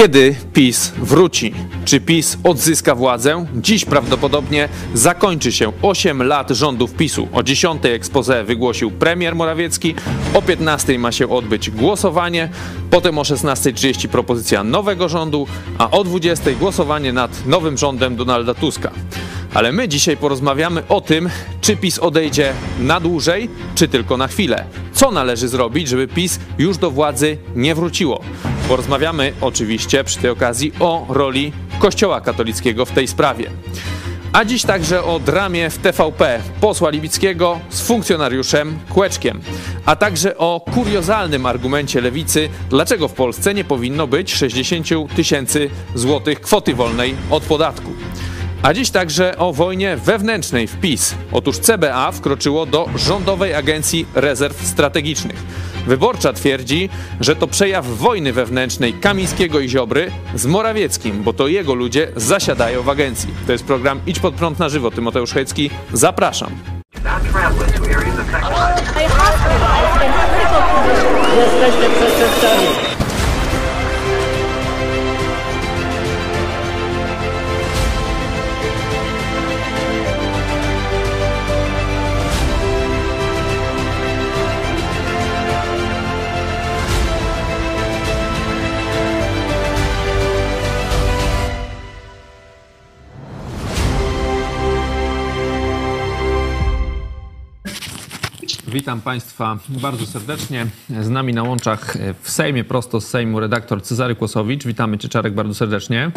Kiedy PiS wróci? Czy PiS odzyska władzę? Dziś prawdopodobnie zakończy się 8 lat rządów PiSu. O 10 expose wygłosił premier Morawiecki, o 15 ma się odbyć głosowanie, potem o 16.30 propozycja nowego rządu, a o 20 głosowanie nad nowym rządem Donalda Tuska. Ale my dzisiaj porozmawiamy o tym, czy PiS odejdzie na dłużej, czy tylko na chwilę. Co należy zrobić, żeby PiS już do władzy nie wróciło? Porozmawiamy oczywiście przy tej okazji o roli Kościoła katolickiego w tej sprawie. A dziś także o dramie w TVP posła Libickiego z funkcjonariuszem Kłeczkiem, a także o kuriozalnym argumencie lewicy, dlaczego w Polsce nie powinno być 60 tysięcy złotych kwoty wolnej od podatku. A dziś także o wojnie wewnętrznej w PiS. Otóż CBA wkroczyło do Rządowej Agencji Rezerw Strategicznych. Wyborcza twierdzi, że to przejaw wojny wewnętrznej Kamińskiego i Ziobry z Morawieckim, bo to jego ludzie zasiadają w agencji. To jest program Idź pod prąd na żywo. Tymoteusz Hecki, zapraszam. Jesteście przestępcami. Witam Państwa bardzo serdecznie. Z nami na łączach w Sejmie, prosto z Sejmu, redaktor Cezary Kłosowicz. Witamy Cię, Czarek, bardzo serdecznie.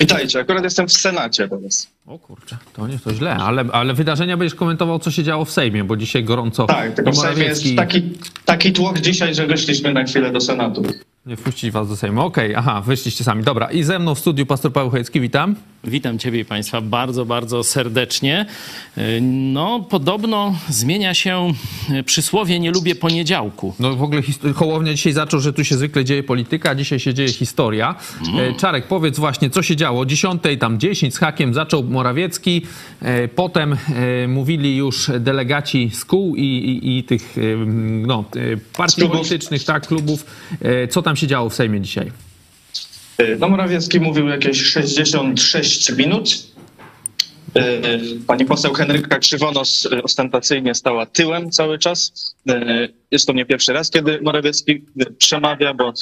Witajcie, akurat jestem w Senacie teraz. O kurczę, to nie to źle, ale, ale wydarzenia będziesz komentował, co się działo w Sejmie, bo dzisiaj gorąco. Tak, tylko w Sejmie jest taki, taki tłok dzisiaj, że wyszliśmy na chwilę do Senatu. Nie wpuścić was do Sejmu. Okej, okay, aha, wyszliście sami. Dobra, i ze mną w studiu pastor Paweł Chojecki, witam. Witam Ciebie i Państwa bardzo, bardzo serdecznie. No, podobno zmienia się przysłowie nie lubię poniedziałku. No w ogóle Hołownia dzisiaj zaczął, że tu się zwykle dzieje polityka, a dzisiaj się dzieje historia. Mm. Czarek, powiedz właśnie, co się działo. O 10, tam 10 z hakiem zaczął Morawiecki, potem mówili już delegaci z kół i, i, i tych no, partii politycznych, tak, klubów. Co tam się działo w Sejmie dzisiaj? No Morawiecki mówił jakieś 66 minut. Pani poseł Henryka Krzywonos ostentacyjnie stała tyłem cały czas. Jest to nie pierwszy raz, kiedy Morawiecki przemawia, bo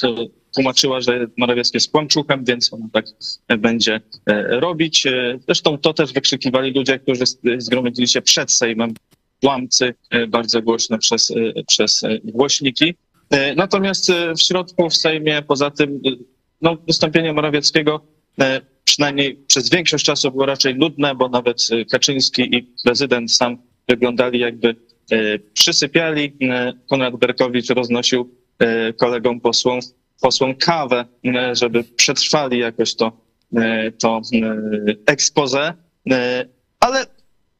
tłumaczyła, że Morawiecki jest kłamczuchem, więc ona tak będzie robić. Zresztą to też wykrzykiwali ludzie, którzy zgromadzili się przed Sejmem, kłamcy, bardzo głośno przez, przez głośniki. Natomiast w środku, w Sejmie, poza tym no, wystąpienie Morawieckiego przynajmniej przez większość czasu było raczej nudne, bo nawet Kaczyński i prezydent sam wyglądali jakby przysypiali. Konrad Berkowicz roznosił kolegom posłom, posłom kawę, żeby przetrwali jakoś to, to expose, ale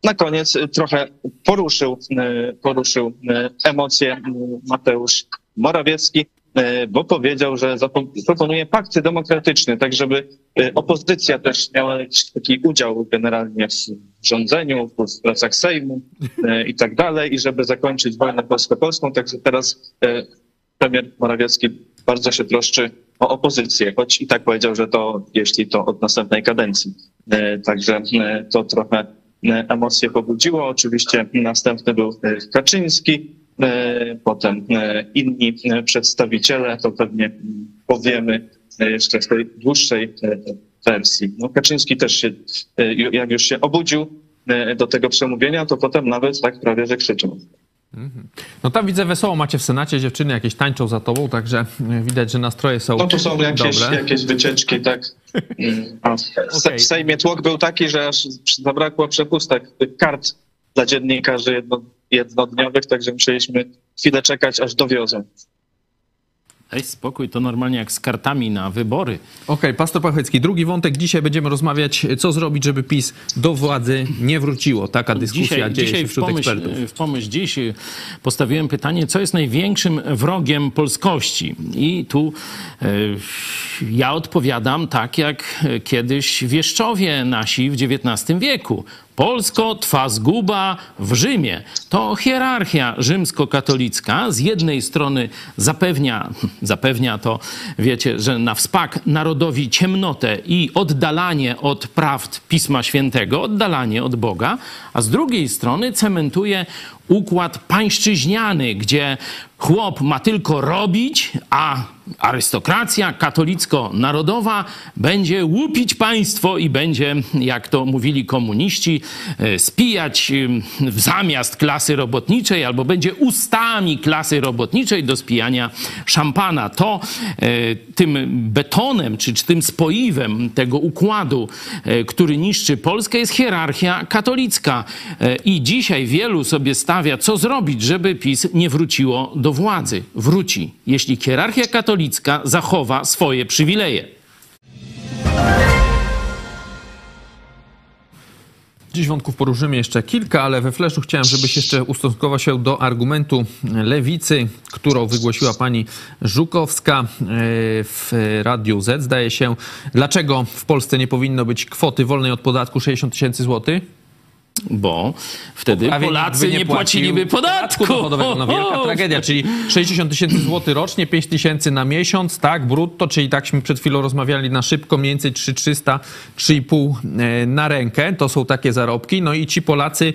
na koniec trochę poruszył, poruszył emocje Mateusz Morawiecki, bo powiedział, że proponuje pakt demokratyczny, tak żeby opozycja też miała taki udział generalnie w rządzeniu, w pracach Sejmu i tak dalej, i żeby zakończyć wojnę polsko-polską. Także teraz premier Morawiecki bardzo się troszczy o opozycję, choć i tak powiedział, że to jeśli to od następnej kadencji. Także to trochę emocje pobudziło. Oczywiście następny był Kaczyński, potem inni przedstawiciele, to pewnie powiemy jeszcze w tej dłuższej wersji. No Kaczyński też się, jak już się obudził do tego przemówienia, to potem nawet tak prawie, że krzyczał. No tam widzę wesoło macie w Senacie, dziewczyny jakieś tańczą za tobą, także widać, że nastroje są No to są jakieś, dobre. jakieś wycieczki, tak. W, Okay. w Sejmie tłok był taki, że aż zabrakło przepustek, tych kart dla dziennikarzy jedno, jednodniowych, także musieliśmy chwilę czekać, aż dowiozą. Ej, spokój, to normalnie jak z kartami na wybory. Okej, pastor Pachecki, drugi wątek. Dzisiaj będziemy rozmawiać, co zrobić, żeby PiS do władzy nie wróciło. Taka dyskusja Dzisiaj, dzieje dzisiaj się w, wśród pomyśl, ekspertów. w pomyśl dziś postawiłem pytanie, co jest największym wrogiem polskości? I tu e, ja odpowiadam tak, jak kiedyś wieszczowie nasi w XIX wieku. Polsko twa zguba w Rzymie. To hierarchia rzymskokatolicka z jednej strony zapewnia, zapewnia to, wiecie, że na wspak narodowi ciemnotę i oddalanie od prawd Pisma Świętego, oddalanie od Boga, a z drugiej strony cementuje układ pańszczyźniany, gdzie chłop ma tylko robić, a arystokracja katolicko-narodowa będzie łupić państwo i będzie, jak to mówili komuniści, e, spijać e, w zamiast klasy robotniczej albo będzie ustami klasy robotniczej do spijania szampana. To e, tym betonem czy, czy tym spoiwem tego układu, który niszczy Polskę jest hierarchia katolicka. I dzisiaj wielu sobie stawia, co zrobić, żeby PiS nie wróciło do władzy. Wróci, jeśli hierarchia katolicka zachowa swoje przywileje. Dziś wątków poruszymy jeszcze kilka, ale we fleszu chciałem, żebyś jeszcze ustosunkował się do argumentu lewicy, którą wygłosiła pani Żukowska e, w Radiu Z, zdaje się. Dlaczego w Polsce nie powinno być kwoty wolnej od podatku 60 tysięcy złotych? Bo wtedy Prawie Polacy nie, płacił płaciliby podatku. dochodowego. No wielka tragedia, czyli 60 tysięcy złotych rocznie, 5 tysięcy na miesiąc, tak, brutto, czyli takśmy przed chwilą rozmawiali na szybko, mniej więcej 3300, 3,5 e, na rękę, to są takie zarobki, no i ci Polacy,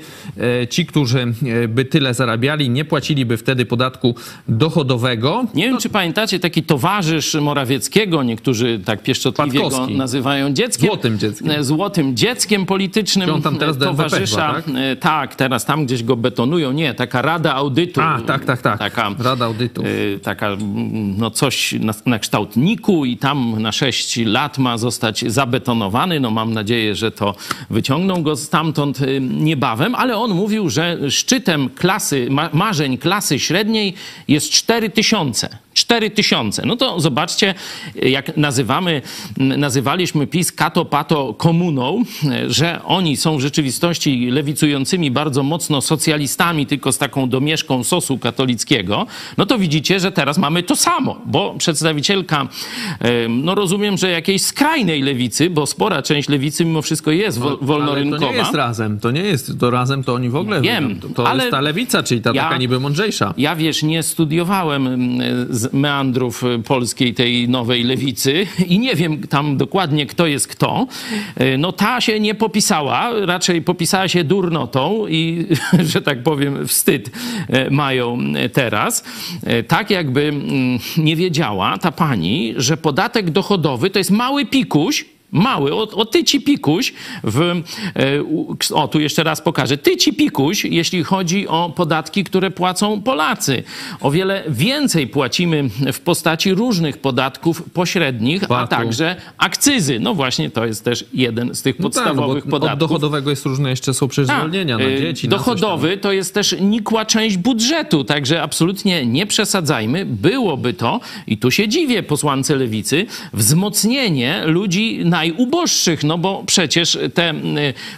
e, ci, którzy e, by tyle zarabiali, nie płaciliby wtedy podatku dochodowego. Nie wiem, czy pamiętacie taki towarzysz Morawieckiego, niektórzy tak pieszczotliwie go Patkowski. nazywają dzieckiem. Złotym dzieckiem. E, Złotym dzieckiem politycznym. Czy on tam teraz do chyba, tak? e, tak, teraz tam gdzieś go betonują. Nie, taka Rada Audytu. A, tak, tak, tak. Taka, Rada Audytu. e, Taka, no coś na, na kształt Niku i tam na 6 lat ma zostać zabetonowany. No mam nadzieję, że to wyciągną go stamtąd e, niebawem, ale on mówił, że szczytem klasy, ma, marzeń klasy średniej jest 4 tysiące. 4 tysiące. No to zobaczcie, jak nazywamy, nazywaliśmy PiS kato pato komuną, że oni są w rzeczywistości lewicującymi bardzo mocno socjalistami, tylko z taką domieszką sosu katolickiego, no to widzicie, że teraz mamy to samo, bo przedstawicielka, no rozumiem, że jakiejś skrajnej lewicy, bo spora część lewicy mimo wszystko jest wo- Ale to wolnorynkowa. nie jest razem, to nie jest, to razem to oni w ogóle, Wiem, to, to ale jest ta lewica, czyli ta ja- taka niby mądrzejsza. Ja wiesz, nie studiowałem meandrów y, polskiej tej nowej lewicy i nie wiem tam dokładnie kto jest kto. Y, No ta się nie popisała, raczej popisała się durnotą i, że tak powiem, wstyd y, mają teraz. Tak jakby mm, nie wiedziała ta pani, że podatek dochodowy to jest mały pikuś, Mały, o, o tyci pikuś w, e, o tu jeszcze raz pokażę, tyci pikuś, jeśli chodzi o podatki, które płacą Polacy. O wiele więcej płacimy w postaci różnych podatków pośrednich, a także akcyzy. No właśnie, to jest też jeden z tych No tak, no podstawowych bo podatków. Od dochodowego jest różne jeszcze są przecież Tak, zwolnienia na y, dzieci. na. Dochodowy to jest też nikła część budżetu, także absolutnie nie przesadzajmy. Byłoby to, i tu się dziwię posłance lewicy, wzmocnienie ludzi najuboższych, no bo przecież te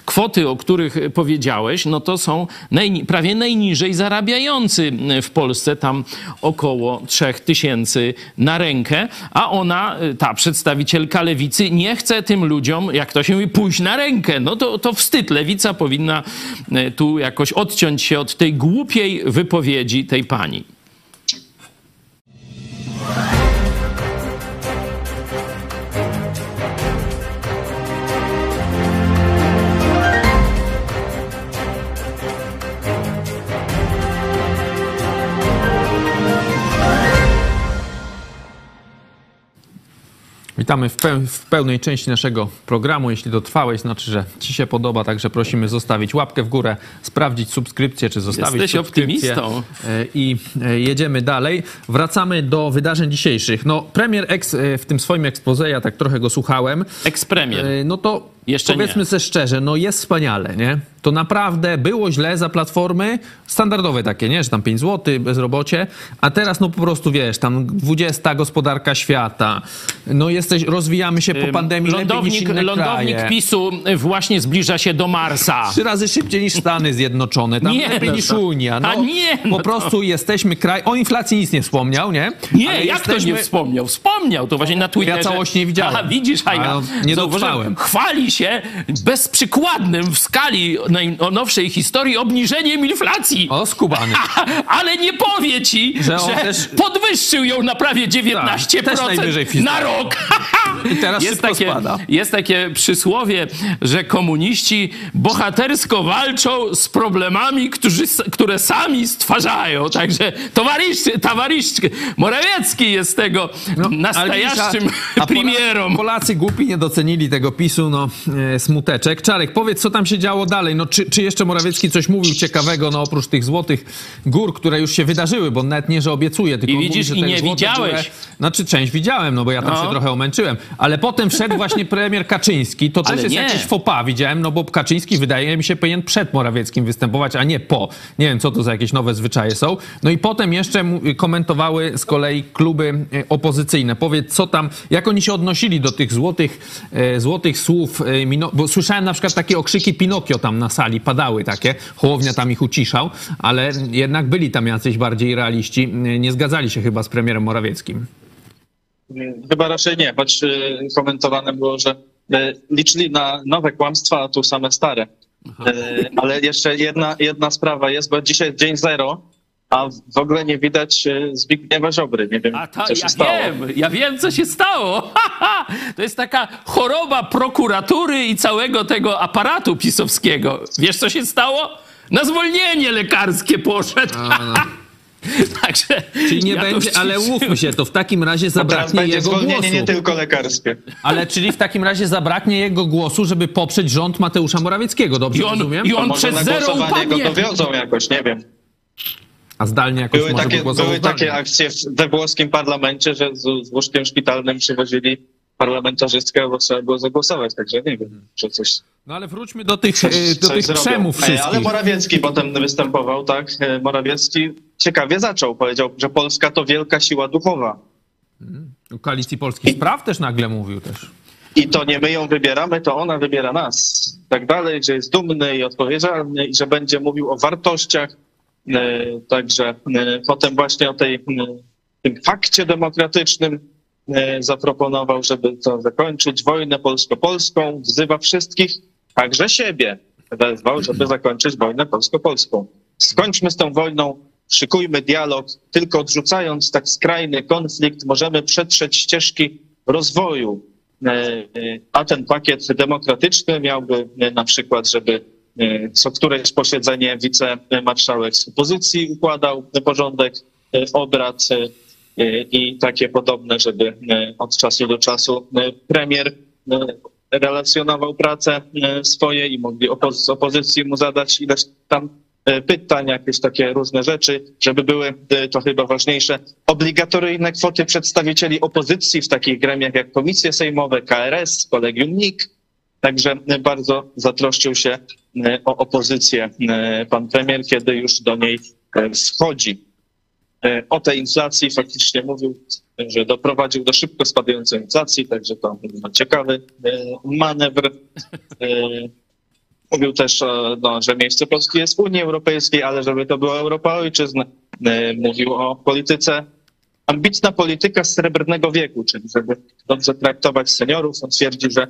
kwoty, o których powiedziałeś, no to są prawie najniżej zarabiający w Polsce, tam około 3000 na rękę, a ona, y, ta przedstawicielka lewicy, nie chce tym ludziom, jak to się mówi, pójść na rękę. No to, to wstyd. Lewica powinna y, tu jakoś odciąć się od tej głupiej wypowiedzi tej pani. Witamy w, peł- w pełnej części naszego programu. Jeśli dotrwałeś, znaczy, że Ci się podoba, także prosimy zostawić łapkę w górę, sprawdzić subskrypcję, czy zostawić Jesteś subskrypcję. optymistą. E, I e, jedziemy dalej. Wracamy do wydarzeń dzisiejszych. No, premier ex e, w tym swoim expose, ja tak trochę go słuchałem, Ekspremier. no to Jeszcze powiedzmy nie. sobie szczerze, no jest wspaniale, nie? To naprawdę było źle za platformy, standardowe takie, nie? Że tam 5 zł, bezrobocie, a teraz no po prostu, wiesz, tam 20 gospodarka świata, no jesteś, rozwijamy się po pandemii lepiej niż Lądownik, inne lądownik kraje. PiSu właśnie zbliża się do Marsa. Trzy razy szybciej niż Stany Zjednoczone, tam Nie, lepiej no niż to- Unia. No, a nie, no po to- prostu jesteśmy kraj... O inflacji nic nie wspomniał, nie? Nie, Ale jak to jesteśmy- nie wspomniał? Wspomniał, to właśnie na Twitterze. całości nie widziałem. Aha, widzisz, a ja A, nie dotrwałem. chwali się bezprzykładnym w skali najnowszej historii obniżeniem inflacji. O, skubany. Ale nie powie ci, Że że, też- podwyższył ją na prawie 19% Tak, na rok. I teraz jest, takie, spada. jest takie przysłowie, że komuniści bohatersko walczą z problemami, którzy, które sami stwarzają. Także towarzysz, towarzysz Morawiecki jest tego No, widzisz, a- a premierą. Polacy, Polacy głupi nie docenili tego PiSu, no e, smuteczek. Czarek, powiedz, co tam się działo dalej? No, czy, czy jeszcze Morawiecki coś mówił ciekawego, no oprócz tych złotych gór, które już się wydarzyły, bo nawet nie, że obiecuje, tylko I widzisz, mówi, że i nie widziałeś. Góry, znaczy, część widziałem, no bo ja tam No. się trochę omęczyłem. Ale potem wszedł właśnie premier Kaczyński. To też Ale jest nie. jakiś pas, widziałem, no bo Kaczyński wydaje mi się powinien przed Morawieckim występować, a nie po. Nie wiem, co to za jakieś nowe zwyczaje są. No i potem jeszcze komentowały z kolei kluby e, opozycyjne. Powiedz, co tam, jak oni się odnosili do tych złotych, e, złotych słów, e, bo słyszałem na przykład takie okrzyki Pinokio tam na sali, padały takie, Hołownia tam ich uciszał, ale jednak byli tam jacyś bardziej realiści. Nie zgadzali się chyba z premierem Morawieckim. Chyba raczej nie, choć y, komentowane było, że y, liczyli na nowe kłamstwa, a tu same stare. Y, Ale jeszcze jedna, jedna sprawa jest, bo dzisiaj jest dzień zero, a w ogóle nie widać y, Zbigniewa Ziobry. Nie wiem, A to co się ja stało. wiem, ja wiem, co się stało. to jest taka choroba prokuratury i całego tego aparatu pisowskiego. Wiesz, co się stało? Na zwolnienie lekarskie poszedł. Także. Czyli nie ja to będzie, ale umówmy się, to w takim razie Teraz zabraknie jego zwolnienie głosu. nie tylko lekarskie. Ale czyli w takim razie zabraknie jego głosu, żeby poprzeć rząd Mateusza Morawieckiego, dobrze I on- rozumiem? i To on może przez na zero głosowanie go upadnie. dowiozą jakoś, nie wiem. A zdalnie jakoś Były może takie, by były takie akcje w- we włoskim parlamencie, że z, z łóżkiem szpitalnym przywozili parlamentarzystkę, bo trzeba było zagłosować, także nie wiem, czy coś No ale wróćmy do tych, coś, e, do coś tych przemów Ej, Ale wszystkich. Morawiecki potem występował, tak? E, Morawiecki ciekawie zaczął. Powiedział, że Polska to wielka siła duchowa. O Koalicji Polskich Spraw też nagle mówił też. I to nie my ją wybieramy, to ona wybiera nas. Tak dalej, że jest dumny i odpowiedzialny i że będzie mówił o wartościach. E, Także e, potem właśnie o tej, m, tym fakcie demokratycznym e, zaproponował, żeby to zakończyć wojnę polsko-polską. Wzywa wszystkich, także siebie, wezwał, żeby zakończyć wojnę polsko-polską. Skończmy z tą wojną, szykujmy dialog. Tylko odrzucając tak skrajny konflikt możemy przetrzeć ścieżki rozwoju. E, e, A ten pakiet demokratyczny miałby e, na przykład, żeby e, co któreś posiedzenie wicemarszałek z opozycji układał porządek e, obrad e, e, i takie podobne, żeby e, od czasu do czasu e, premier e, relacjonował pracę e, swoje i mogli opozy- z opozycji mu zadać ileś tam e, pytań, jakieś takie różne rzeczy, żeby były, e, to chyba ważniejsze, obligatoryjne kwoty przedstawicieli opozycji w takich gremiach jak komisje sejmowe, KRS, kolegium NIK. Także bardzo zatroszczył się e, o opozycję e, pan premier, kiedy już do niej e, wchodzi. E, O tej inflacji faktycznie mówił, że doprowadził do szybko spadającej inflacji, także to no, ciekawy manewr. Mówił też, no, że miejsce Polski jest w Unii Europejskiej, ale żeby to była Europa ojczyzn. Mówił o polityce, ambitna polityka srebrnego wieku, czyli żeby dobrze traktować seniorów. On twierdzi, że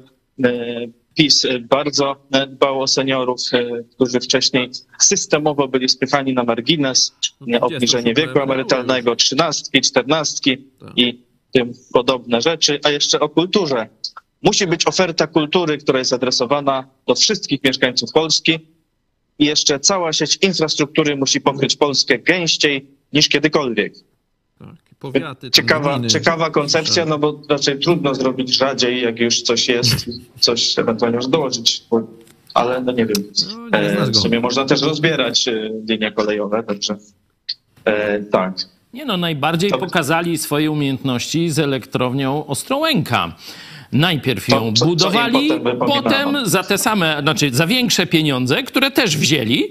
PiS e, bardzo e, dbał o seniorów, e, którzy wcześniej systemowo byli spychani na margines, No, e, obniżenie wieku emerytalnego, trzynastki, czternastki i tym podobne rzeczy, a jeszcze o kulturze. Musi być oferta kultury, która jest adresowana do wszystkich mieszkańców Polski i jeszcze cała sieć infrastruktury musi pokryć Polskę gęściej niż kiedykolwiek. Powiaty, Ciekawa, gminy. ciekawa koncepcja, no bo raczej trudno zrobić rzadziej, jak już coś jest, coś ewentualnie już dołożyć, bo- ale no nie wiem. No, nie E, w sumie można też rozbierać e, linie kolejowe, także e, tak. Nie no, najbardziej To- pokazali swoje umiejętności z elektrownią Ostrołęka. Najpierw To- ją im budowali, potem potem za te same, znaczy za większe pieniądze, które też wzięli,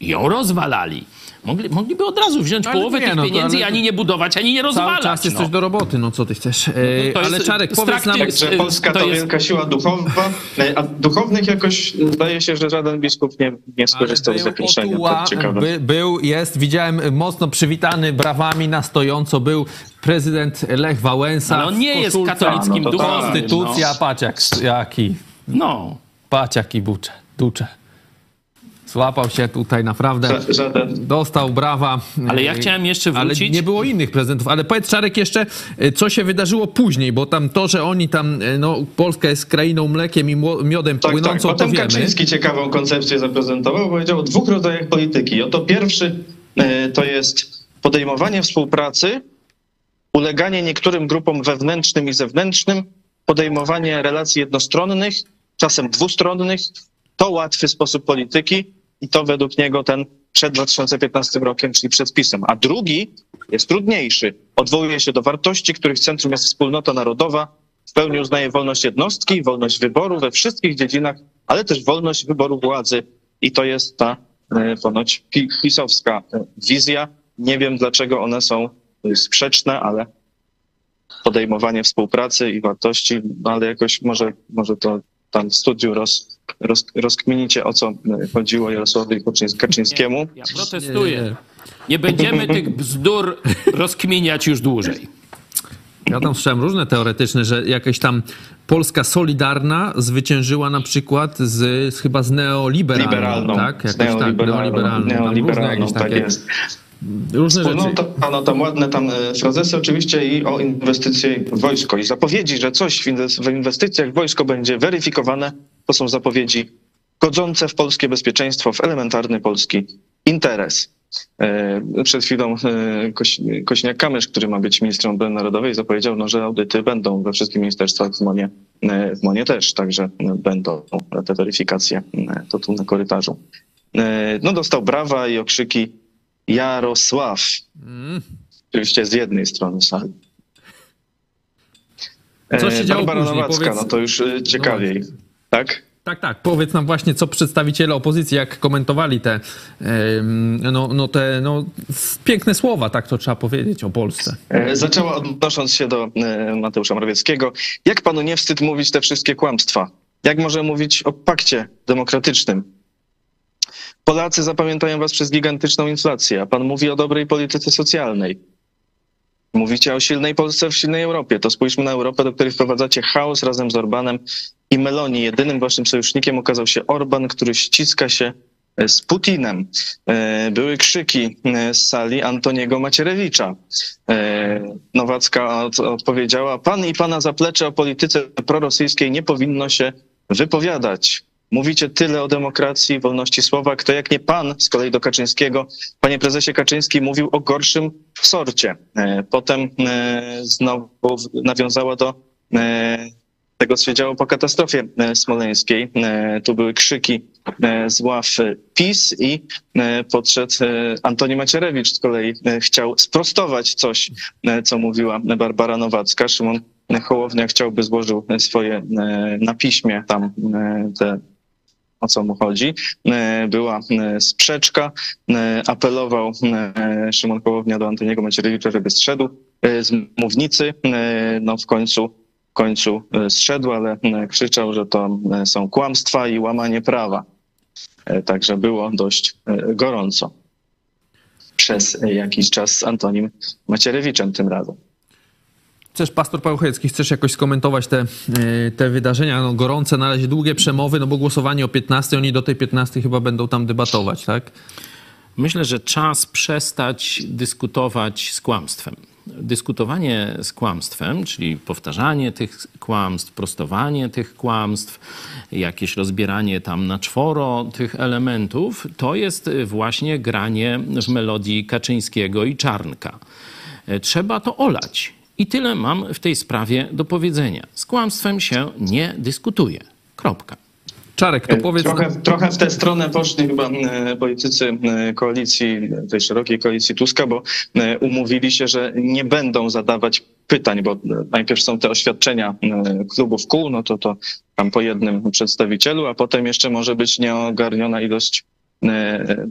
ją rozwalali. Mogli, mogliby od razu wziąć Ale połowę nie, tych no pieniędzy i ale- ani nie budować, ani nie rozwalać. Cały czas jest no. coś do roboty, no co ty chcesz. E, to jest ale Czarek, powiedz nam... Także Polska to to, jest- wielka siła duchowa, a duchownych jakoś zdaje się, że żaden biskup nie, nie skorzystał z zaproszenia. To ciekawe. by, był, jest, widziałem mocno przywitany brawami na stojąco był prezydent Lech Wałęsa. Ale on nie jest katolickim No to tak. duchownym. Konstytucja, No. patrz jak, jaki, no. patrz jaki bucze, ducze. Złapał się tutaj naprawdę. Ża- Żaden, Dostał brawa. Ale ja chciałem jeszcze Ale wrócić- nie było innych prezydentów. Ale powiedz Czarek jeszcze, yy, co się wydarzyło później, bo tam to, że oni tam, yy, no Polska jest krainą mlekiem i miodem Tak, tak. płynącą, to Potem wiemy. Kaczyński ciekawą koncepcję zaprezentował. Powiedział o dwóch rodzajach polityki. Oto pierwszy e, to jest podejmowanie współpracy, uleganie niektórym grupom wewnętrznym i zewnętrznym, podejmowanie relacji jednostronnych, czasem dwustronnych. To łatwy sposób polityki i to według niego ten przed 2015 rokiem, czyli przed spisem. A drugi jest trudniejszy. Odwołuje się do wartości, których centrum jest wspólnota narodowa, w pełni uznaje wolność jednostki, wolność wyboru we wszystkich dziedzinach, ale też wolność wyboru władzy. I to jest ta e, ponoć pi- pisowska e, wizja. Nie wiem, dlaczego one są e, sprzeczne, ale podejmowanie współpracy i wartości, no ale jakoś może, może to tam w studiu roz, roz, rozkminicie, o co e, chodziło Jarosławowi Kaczyńs- Kaczyńskiemu. Ja protestuję. Nie, będziemy tych bzdur rozkminiać już dłużej. Ja tam słyszałem różne teoretyczne, że jakaś tam Polska Solidarna zwyciężyła na przykład z, z chyba z neoliberalną, Liberalną. tak? z Jakoś tak, neoliberalną. Tam różne neoliberalną, jakieś tak jest. różne rzeczy. Wspólnota, no tam ładne tam e, frazesy oczywiście i o inwestycje w wojsko. I zapowiedzi, że coś w inwestycjach w wojsko będzie weryfikowane, to są zapowiedzi godzące w polskie bezpieczeństwo, w elementarny polski interes. E, Przed chwilą e, Koś- Kośniak-Kamysz, który ma być ministrem obrony narodowej, zapowiedział, no, że audyty będą we wszystkich ministerstwach, w MONie, e, w MONie też, także będą te weryfikacje, to tu na korytarzu. No dostał brawa i okrzyki Jarosław. Oczywiście z jednej strony sali. Co się działo Barbara później? Nowacka, Powiedz- no to już ciekawiej. No Tak? Tak, tak. Powiedz nam właśnie, co przedstawiciele opozycji, jak komentowali te, no, no te no, piękne słowa, tak to trzeba powiedzieć o Polsce. E, Zaczęła odnosząc się do e, Mateusza Morawieckiego. Jak panu nie wstyd mówić te wszystkie kłamstwa? Jak może mówić o pakcie demokratycznym? Polacy zapamiętają was przez gigantyczną inflację, a pan mówi o dobrej polityce socjalnej. Mówicie o silnej Polsce w silnej Europie. To spójrzmy na Europę, do której wprowadzacie chaos razem z Orbanem i Meloni. Jedynym waszym sojusznikiem okazał się Orban, który ściska się e, z Putinem. E, Były krzyki e, z sali Antoniego Macierewicza. Nowacka od, odpowiedziała, pan i pana zaplecze o polityce prorosyjskiej nie powinno się wypowiadać. Mówicie tyle o demokracji, wolności słowa. Kto jak nie pan, z kolei do Kaczyńskiego, panie prezesie Kaczyński mówił o gorszym sorcie. E, Potem e, znowu nawiązała do e, tego, co się działo po katastrofie smoleńskiej. Tu były krzyki z ław PiS i podszedł Antoni Macierewicz z kolei chciał sprostować coś, co mówiła Barbara Nowacka. Szymon Hołownia chciałby złożył swoje na piśmie tam te o co mu chodzi. E, Była e, sprzeczka, e, apelował Szymon Hołownia do Antoniego Macierewicza, żeby zszedł z mównicy. No w końcu, w końcu zszedł, ale krzyczał, że to są kłamstwa i łamanie prawa. Także było dość gorąco przez jakiś czas z Antonim Macierewiczem tym razem. Chcesz, pastor Paweł chcesz jakoś skomentować te, e, te wydarzenia? No, gorące, na razie długie przemowy, no bo głosowanie o 15, oni do tej 15 chyba będą tam debatować, tak? Myślę, że czas przestać dyskutować z kłamstwem. Dyskutowanie z kłamstwem, czyli powtarzanie tych kłamstw, prostowanie tych kłamstw, jakieś rozbieranie tam na czworo tych elementów, to jest właśnie granie w melodii Kaczyńskiego i Czarnka. Trzeba to olać. I tyle mam w tej sprawie do powiedzenia. Z kłamstwem się nie dyskutuje. Kropka. Czarek, to powiedz... Trochę, trochę w tę stronę poszli chyba e, politycy e, koalicji, tej szerokiej koalicji Tuska, bo e, umówili się, że nie będą zadawać pytań, bo e, najpierw są te oświadczenia e, klubów kół, no to to tam po jednym przedstawicielu, a potem jeszcze może być nieogarniona ilość e,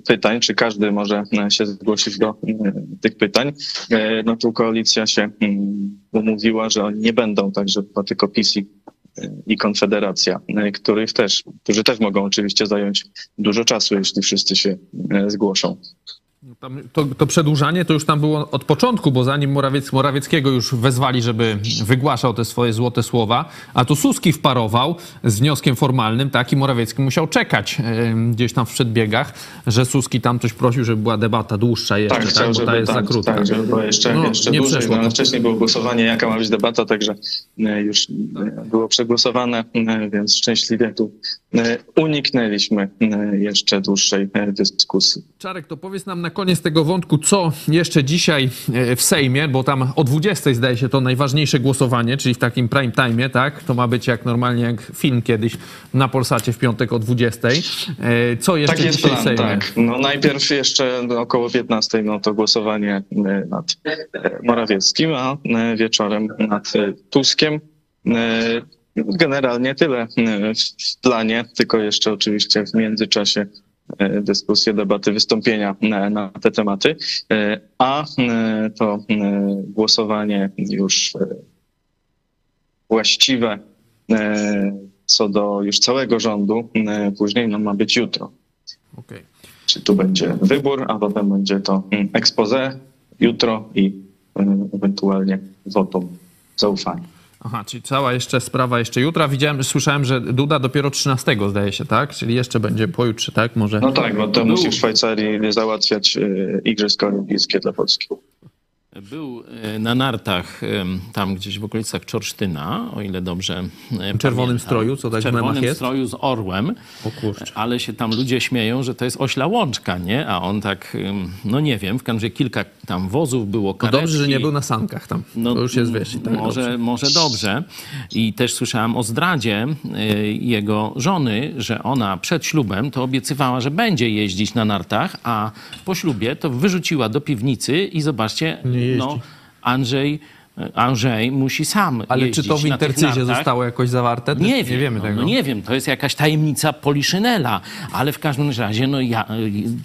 pytań, czy każdy może e, się zgłosić do e, tych pytań. E, No tu koalicja się mm, umówiła, że oni nie będą, także chyba tylko PiS i i Konfederacja, e, których też, którzy też mogą oczywiście zająć dużo czasu, jeśli wszyscy się e, zgłoszą. Tam, to, to przedłużanie to już tam było od początku, bo zanim Morawiec, Morawieckiego już wezwali, żeby wygłaszał te swoje złote słowa, a tu Suski wparował z wnioskiem formalnym, tak, i Morawiecki musiał czekać gdzieś tam w przedbiegach, że Suski tam coś prosił, żeby była debata dłuższa jeszcze, Tak, tak, chciał, bo żeby, ta jest tak, za krótka. tak, żeby było jeszcze, No, jeszcze nie dłużej. przeszło No, wcześniej było głosowanie, jaka ma być debata, także e, już e, było przegłosowane, e, więc szczęśliwie tu uniknęliśmy jeszcze dłuższej dyskusji. Czarek, to powiedz nam na koniec tego wątku, co jeszcze dzisiaj e, w Sejmie, bo tam o 20 zdaje się to najważniejsze głosowanie, czyli w takim prime time, tak? To ma być jak normalnie jak film kiedyś na Polsacie w piątek o 20. E, Co jeszcze Tak jest dzisiaj w plan, Sejmie? tak. No najpierw jeszcze około 15 no to głosowanie e, nad Morawieckim, a wieczorem nad Tuskiem. Generalnie tyle w planie, tylko jeszcze oczywiście w międzyczasie dyskusje, debaty, wystąpienia na, na te tematy, E, a e, to e, głosowanie już e, właściwe e, co do już całego rządu e, później no, ma być jutro. Okej. Czy tu będzie wybór, a potem będzie to mm, expose jutro i ewentualnie wotum zaufania. Aha, czyli cała jeszcze sprawa jeszcze jutra. Widziałem, słyszałem, że Duda dopiero 13 zdaje się, tak? Czyli jeszcze będzie pojutrze, tak? Może. No tak, bo to musi w Szwajcarii załatwiać e, Igrzyska Olimpijskie dla Polski. Był e, na nartach tam gdzieś w okolicach Czorsztyna, o ile dobrze e, W czerwonym pamiętam. stroju, co tak w czerwonym jest? stroju z orłem. O kurczę. Ale się tam ludzie śmieją, że to jest ośla łączka, nie? A on tak, no nie wiem, w każdym razie kilka tam wozów było, No karetki. dobrze, że nie był na sankach tam. No, to już jest, wiesz, tak może, dobrze. może dobrze. I też słyszałam o zdradzie y, jego żony, że ona przed ślubem to obiecywała, że będzie jeździć na nartach, a po ślubie to wyrzuciła do piwnicy i zobaczcie, Nie jeździ. no Andrzej, Andrzej musi sam Ale czy to w intercyzie zostało jakoś zawarte? Też Nie wiem, nie wiemy no, tego. No nie wiem, to jest jakaś tajemnica Poliszynela, ale w każdym razie no ja,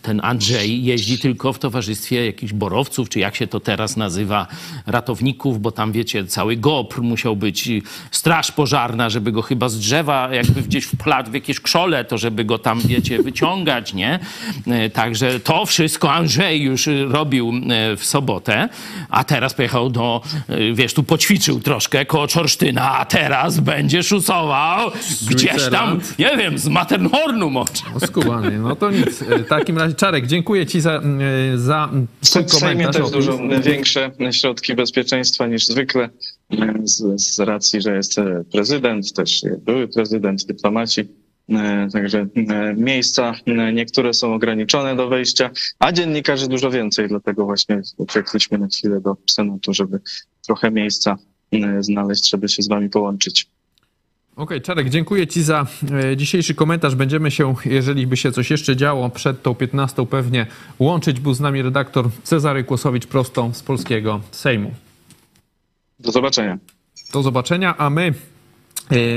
ten Andrzej jeździ tylko w towarzystwie jakichś borowców, czy jak się to teraz nazywa, ratowników, bo tam wiecie, cały GOPR musiał być, straż pożarna, żeby go chyba z drzewa jakby gdzieś wpladł w jakieś krzole, to żeby go tam, wiecie, wyciągać, nie? E, Także to wszystko Andrzej już robił e, w sobotę, a teraz pojechał do, e, wiesz, tu poćwiczył troszkę koło Czorsztyna, a teraz będzie szusował gdzieś tam, nie wiem, z Matterhornu może. No skubany. No to nic. W takim razie, Czarek, dziękuję ci za, e, za twój W Sejmie komentarz. też dużo większe środki bezpieczeństwa niż zwykle z, z racji, że jest prezydent, też były prezydent, dyplomaci. Także miejsca niektóre są ograniczone do wejścia, a dziennikarzy dużo więcej, dlatego właśnie uciekliśmy na chwilę do Senatu, żeby trochę miejsca e, znaleźć, żeby się z wami połączyć. Okej, Czarek, dziękuję Ci za e, dzisiejszy komentarz. Będziemy się, jeżeli by się coś jeszcze działo przed tą 15 pewnie łączyć. Był z nami redaktor Cezary Kłosowicz prosto z polskiego Sejmu. Do zobaczenia. Do zobaczenia, a my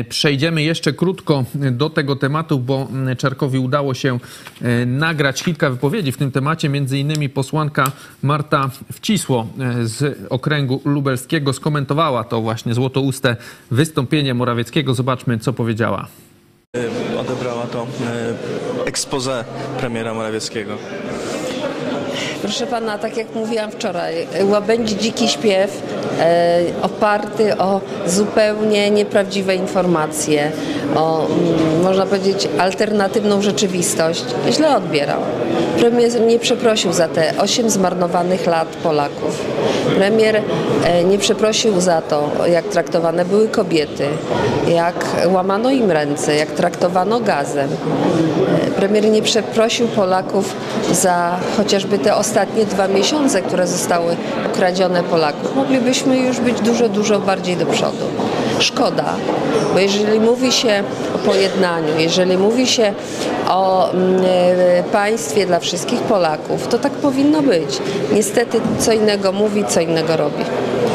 przejdziemy jeszcze krótko do tego tematu, bo Czarkowi udało się e, nagrać kilka wypowiedzi w tym temacie. Między innymi posłanka Marta Wcisło e, z okręgu lubelskiego skomentowała to właśnie złotouste wystąpienie Morawieckiego. Zobaczmy, co powiedziała. odebrała to e, expose premiera Morawieckiego. Proszę pana, tak jak mówiłam wczoraj, łabędzi dziki śpiew e, oparty o zupełnie nieprawdziwe informacje, o mm, można powiedzieć alternatywną rzeczywistość, źle odbierał. Premier nie przeprosił za te osiem zmarnowanych lat Polaków. Premier e, nie przeprosił za to, jak traktowane były kobiety, jak łamano im ręce, jak traktowano gazem. E, Premier nie przeprosił Polaków za chociażby te ostatnie dwa miesiące, które zostały ukradzione Polaków. Moglibyśmy już być dużo, dużo bardziej do przodu. Szkoda, bo jeżeli mówi się o pojednaniu, jeżeli mówi się o mm, e, państwie dla wszystkich Polaków, to tak powinno być. Niestety co innego mówi, co innego robi.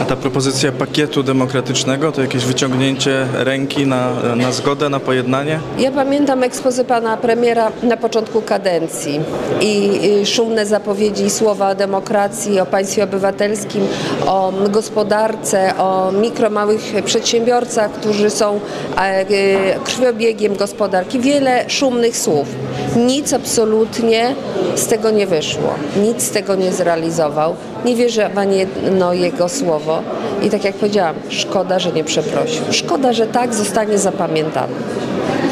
A ta propozycja pakietu demokratycznego to jakieś wyciągnięcie ręki na, na zgodę, na pojednanie? Ja pamiętam ekspozy pana premiera na początku kadencji i szumne zapowiedzi i słowa o demokracji, o państwie obywatelskim, o gospodarce, o mikro, małych przedsiębiorcach, którzy są e, e, krwiobiegiem gospodarki. Wiele szumnych słów. Nic absolutnie z tego nie wyszło. Nic z tego nie zrealizował. Nie wierzę w ani jedno jego słowo. I tak jak powiedziałam, szkoda, że nie przeprosił. Szkoda, że tak zostanie zapamiętany.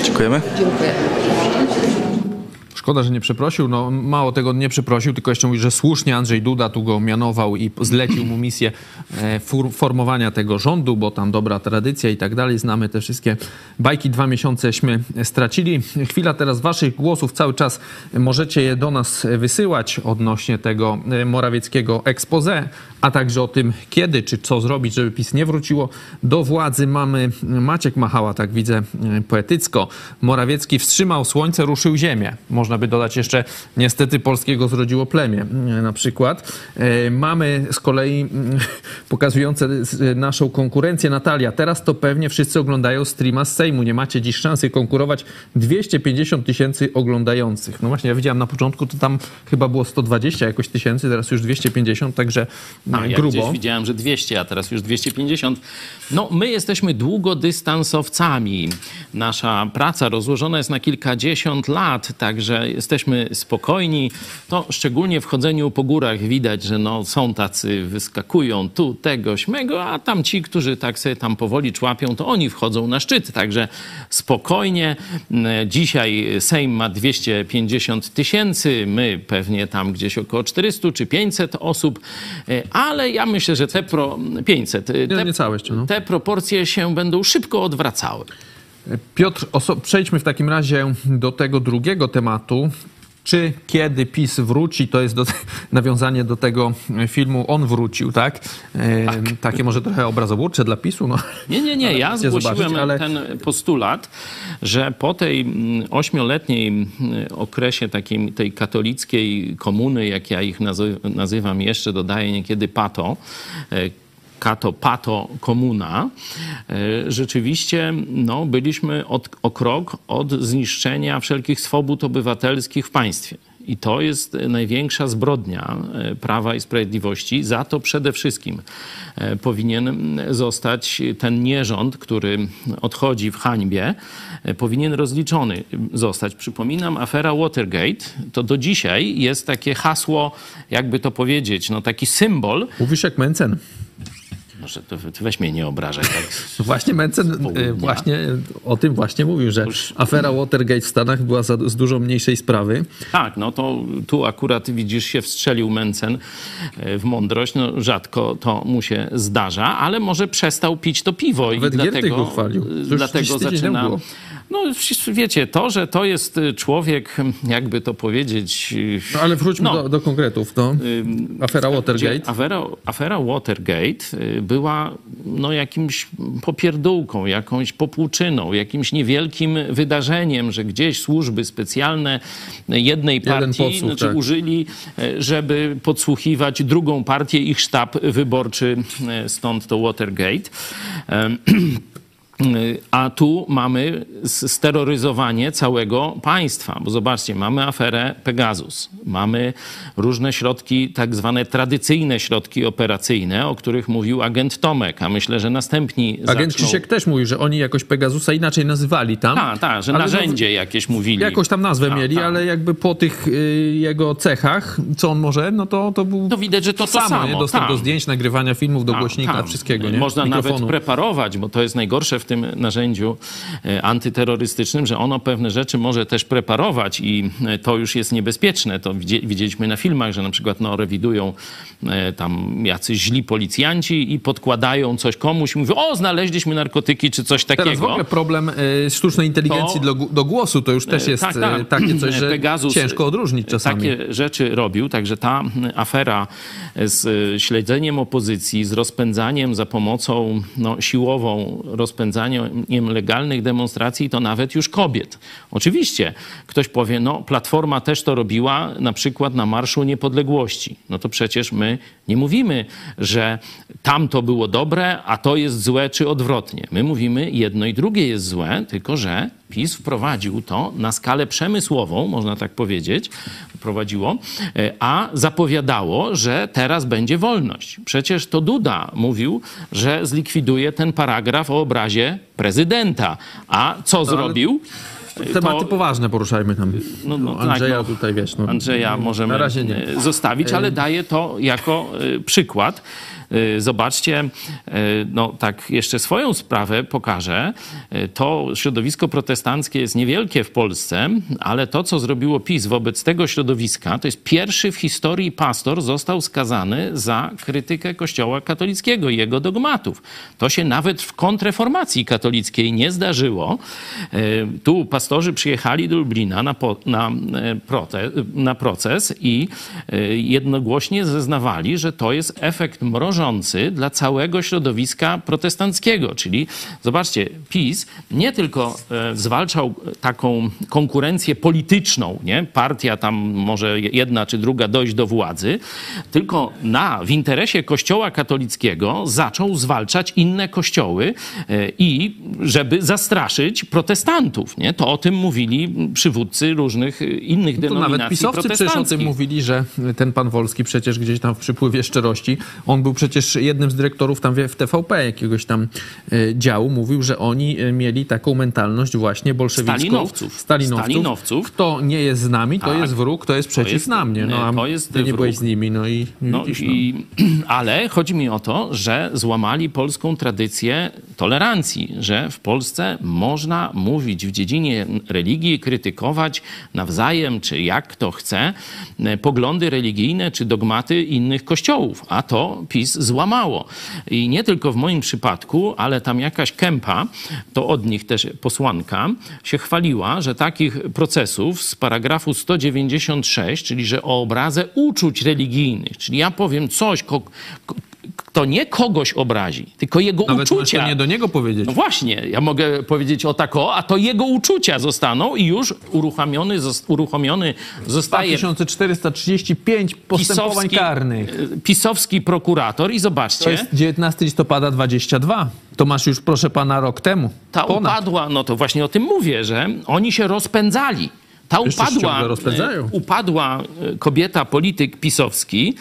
Dziękujemy. Dziękuję. Szkoda, że nie przeprosił. No, mało tego nie przeprosił, tylko jeszcze mówi, że słusznie Andrzej Duda tu go mianował i zlecił mu misję e, formowania tego rządu, bo tam dobra tradycja i tak dalej. Znamy te wszystkie bajki. Dwa miesiąceśmy stracili. Chwila teraz waszych głosów. Cały czas możecie je do nas wysyłać odnośnie tego e, morawieckiego expose, a także o tym, kiedy czy co zrobić, żeby PiS nie wróciło do władzy. Mamy Maciek Machała, tak widzę e, poetycko. Morawiecki wstrzymał słońce, ruszył ziemię. Można by dodać jeszcze, niestety polskiego zrodziło plemię e, na przykład. E, Mamy z kolei mm, pokazujące z- naszą konkurencję. Natalia, teraz to pewnie wszyscy oglądają streama z Sejmu. Nie macie dziś szansy konkurować. 250 tysięcy oglądających. No właśnie, ja widziałem na początku, to tam chyba było 120 jakoś tysięcy, teraz już 250, także ja grubo. gdzieś widziałem, że 200, a teraz już 250. No, my jesteśmy długodystansowcami. Nasza praca rozłożona jest na kilkadziesiąt lat, także jesteśmy spokojni. To szczególnie w chodzeniu po górach widać, że no, są tacy, wyskakują tu, tego, śmego, a tam ci, którzy tak sobie tam powoli człapią, to oni wchodzą na szczyt. Także spokojnie. Mm, Dzisiaj Sejm ma 250 tysięcy, my pewnie tam gdzieś około 400 czy 500 osób, E, ale ja myślę, że te pro... 500. e, Nie, Te, nie całe jeszcze, no. te proporcje się będą szybko odwracały. Piotr, przejdźmy w takim razie do tego drugiego tematu. Czy kiedy PiS wróci, to jest do, nawiązanie do tego filmu On wrócił, tak? E, Takie może trochę obrazoburcze dla PiSu. No. Nie, nie, nie. Ja zgłosiłem zobaczyć, ale- ten postulat, że po tej mm, ośmioletniej mm, okresie takiej tej katolickiej komuny, jak ja ich nazy- nazywam, jeszcze dodaję niekiedy pato, e, kato, pato, komuna, e, rzeczywiście no, byliśmy od, o krok od zniszczenia wszelkich swobód obywatelskich w państwie. I to jest największa zbrodnia e, Prawa i Sprawiedliwości. Za to przede wszystkim e, powinien zostać ten nierząd, który odchodzi w hańbie, powinien rozliczony zostać. Przypominam, afera Watergate to do dzisiaj jest takie hasło, jakby to powiedzieć, no taki symbol. Mówisz jak Mencen. Może to weź mnie nie obrażaj. Tak. Właśnie Mencen e, właśnie o tym właśnie mówił, że afera Watergate w Stanach była za, z dużo mniejszej sprawy. Tak, no to tu akurat widzisz się wstrzelił Mencen e, w mądrość. No, rzadko to mu się zdarza, ale może przestał pić to piwo Nawet i dlatego, go chwalił. To już dlatego zaczyna... No wiecie, to, że to jest człowiek, jakby to powiedzieć... No, ale wróćmy No. do, do konkretów. No. Afera Watergate. Afera, afera Watergate y, była no, jakimś popierdółką, jakąś popłuczyną, jakimś niewielkim wydarzeniem, że gdzieś służby specjalne jednej partii podsłuch, znaczy, tak. użyli, e, żeby podsłuchiwać drugą partię, ich sztab wyborczy, e, stąd to Watergate. A tu mamy steroryzowanie całego państwa, bo zobaczcie, mamy aferę Pegasus, mamy różne środki, tak zwane tradycyjne środki operacyjne, o których mówił agent Tomek, a myślę, że następni Agent zaczną... Krzysiek też mówił, że oni jakoś Pegasusa inaczej nazywali tam. Tak, tak, że no, narzędzie jakieś mówili. Jakąś tam nazwę Tak, mieli, tak. ale jakby po tych y, jego cechach, co on może, no to, to był To widać, że to to samo, samo, nie? Dostęp tak. do zdjęć, nagrywania filmów, do głośnika, wszystkiego, nie? Można Mikrofonu. nawet preparować, bo to jest najgorsze w tym narzędziu e, antyterrorystycznym, że ono pewne rzeczy może też preparować i e, to już jest niebezpieczne. To widzie, widzieliśmy na filmach, że na przykład no, rewidują e, tam jacyś źli policjanci i podkładają coś komuś i mówią, o, znaleźliśmy narkotyki czy coś takiego. Teraz w ogóle problem sztucznej inteligencji To- do, do głosu to już też jest Tak, tak. takie coś, że Pegasus ciężko odróżnić czasami. Takie rzeczy robił, także ta afera z śledzeniem opozycji, z rozpędzaniem za pomocą no, siłową, rozpędzaniem legalnych demonstracji, to nawet już kobiet. Oczywiście ktoś powie, no Platforma też to robiła, na przykład na Marszu Niepodległości. No to przecież my nie mówimy, że tam to było dobre, a to jest złe, czy odwrotnie. My mówimy, jedno i drugie jest złe, tylko że PiS wprowadził to na skalę przemysłową, można tak powiedzieć, wprowadziło, e, a zapowiadało, że teraz będzie wolność. Przecież to Duda mówił, że zlikwiduje ten paragraf o obrazie prezydenta. A co zrobił? Tematy to- poważne poruszajmy tam. No, no, Andrzeja tak, no. tutaj, wiesz. No, Andrzeja możemy e, zostawić, ale daję to jako e, przykład. E, Zobaczcie, e, no tak jeszcze swoją sprawę pokażę. E, To środowisko protestanckie jest niewielkie w Polsce, ale to, co zrobiło PiS wobec tego środowiska, to jest pierwszy w historii pastor został skazany za krytykę Kościoła katolickiego i jego dogmatów. To się nawet w kontreformacji katolickiej nie zdarzyło. Tu pastorzy przyjechali do Lublina na, po, na, prote, na proces i jednogłośnie zeznawali, że to jest efekt mrożący dla całego środowiska protestanckiego. Czyli zobaczcie, PiS nie tylko e, zwalczał taką konkurencję polityczną, nie? partia tam może jedna czy druga dojść do władzy, tylko na, w interesie Kościoła katolickiego zaczął zwalczać inne kościoły e, i żeby zastraszyć protestantów. Nie? To o tym mówili przywódcy różnych e, innych To denominacji nawet pisowcy przecież o tym mówili, że ten pan Wolski przecież gdzieś tam w przypływie szczerości, on był przecież jednym z dyrektorów tam w TVP jakiegoś tam e, działu, mówił, że oni e, mieli taką mentalność właśnie bolszewicką. Stalinowców. Stalinowców. Stalinowców. Kto nie jest z nami, to Tak. jest wróg, to jest przeciw jest- nam, nie? No, to jest ty nie wróg. byłeś z nimi, no i No widzisz, no. i, ale chodzi mi o to, że złamali polską tradycję tolerancji, że w Polsce można mówić w dziedzinie religii, krytykować nawzajem, czy jak kto chce, e, poglądy religijne czy dogmaty innych kościołów. A to PiS złamało. I nie tylko w moim przypadku, ale tam jakaś kępa, to od nich też posłanka, się chwaliła, że takich procesów z paragrafu 196, czyli że o obrazę uczuć religijnych, czyli ja powiem coś, kto nie kogoś obrazi, tylko jego Nawet uczucia. to nie do niego powiedzieć. No właśnie, ja mogę powiedzieć o tako, a to jego uczucia zostaną i już uruchomiony, uruchomiony zostaje 2435 postępowań pisowski, karnych. e, pisowski prokurator i zobaczcie, To jest 19 listopada 22. To masz już, proszę pana, rok temu. ta Ponad. upadła, no to właśnie o tym mówię, że oni się rozpędzali. Ta upadła, e, upadła e, kobieta, polityk pisowski,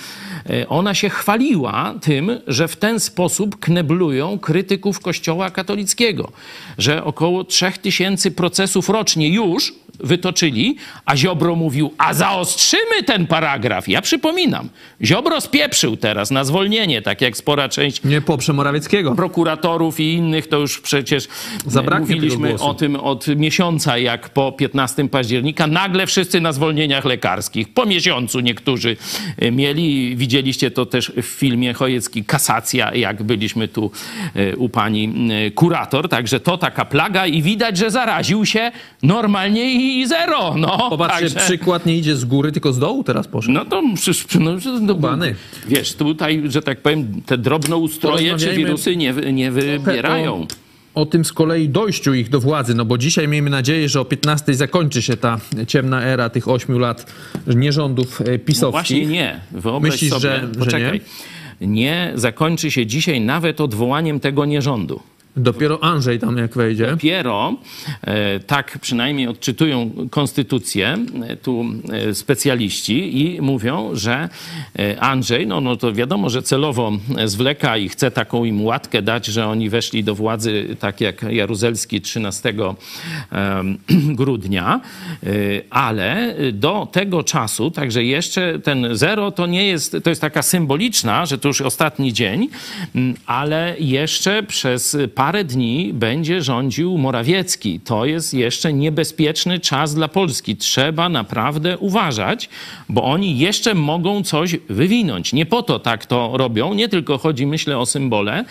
e, ona się chwaliła tym, że w ten sposób kneblują krytyków kościoła katolickiego, że około 3000 procesów rocznie już wytoczyli, a Ziobro mówił, a zaostrzymy ten paragraf. Ja przypominam, Ziobro spieprzył teraz na zwolnienie, tak jak spora część Nie poprze Morawieckiego. prokuratorów i innych, to już przecież Zabraknie tego mówiliśmy o tym od miesiąca, jak po 15 października nagle wszyscy na zwolnieniach lekarskich. Po miesiącu niektórzy e, mieli. Widzieliście to też w filmie Chojecki Kasacja, jak byliśmy tu e, u pani e, kurator. Także to taka plaga i widać, że zaraził się normalnie i zero. No, Popatrzcie, także- przykład nie idzie z góry, tylko z dołu teraz poszedł. no to przecież, no, no, Bany. wiesz, tutaj, że tak powiem, te drobnoustroje czy wirusy nie, nie wybierają. O tym z kolei dojściu ich do władzy, no bo dzisiaj miejmy nadzieję, że o 15 zakończy się ta ciemna era tych 8 lat nierządów e, No pisowskich. właśnie nie. Wyobraź Myślisz, sobie, że- że poczekaj. nie zakończy się dzisiaj nawet odwołaniem tego nierządu. Dopiero Andrzej tam jak wejdzie. Dopiero, e, tak przynajmniej odczytują konstytucję e, tu e, specjaliści i mówią, że Andrzej, no, no to wiadomo, że celowo zwleka i chce taką im łatkę dać, że oni weszli do władzy tak jak Jaruzelski 13 em, grudnia, ale do tego czasu, także jeszcze ten zero to nie jest, to jest taka symboliczna, że to już ostatni dzień, ale jeszcze przez parę dni będzie rządził Morawiecki. To jest jeszcze niebezpieczny czas dla Polski. Trzeba naprawdę uważać, bo oni jeszcze mogą coś wywinąć. Nie po to tak to robią, nie tylko chodzi, myślę, o symbole,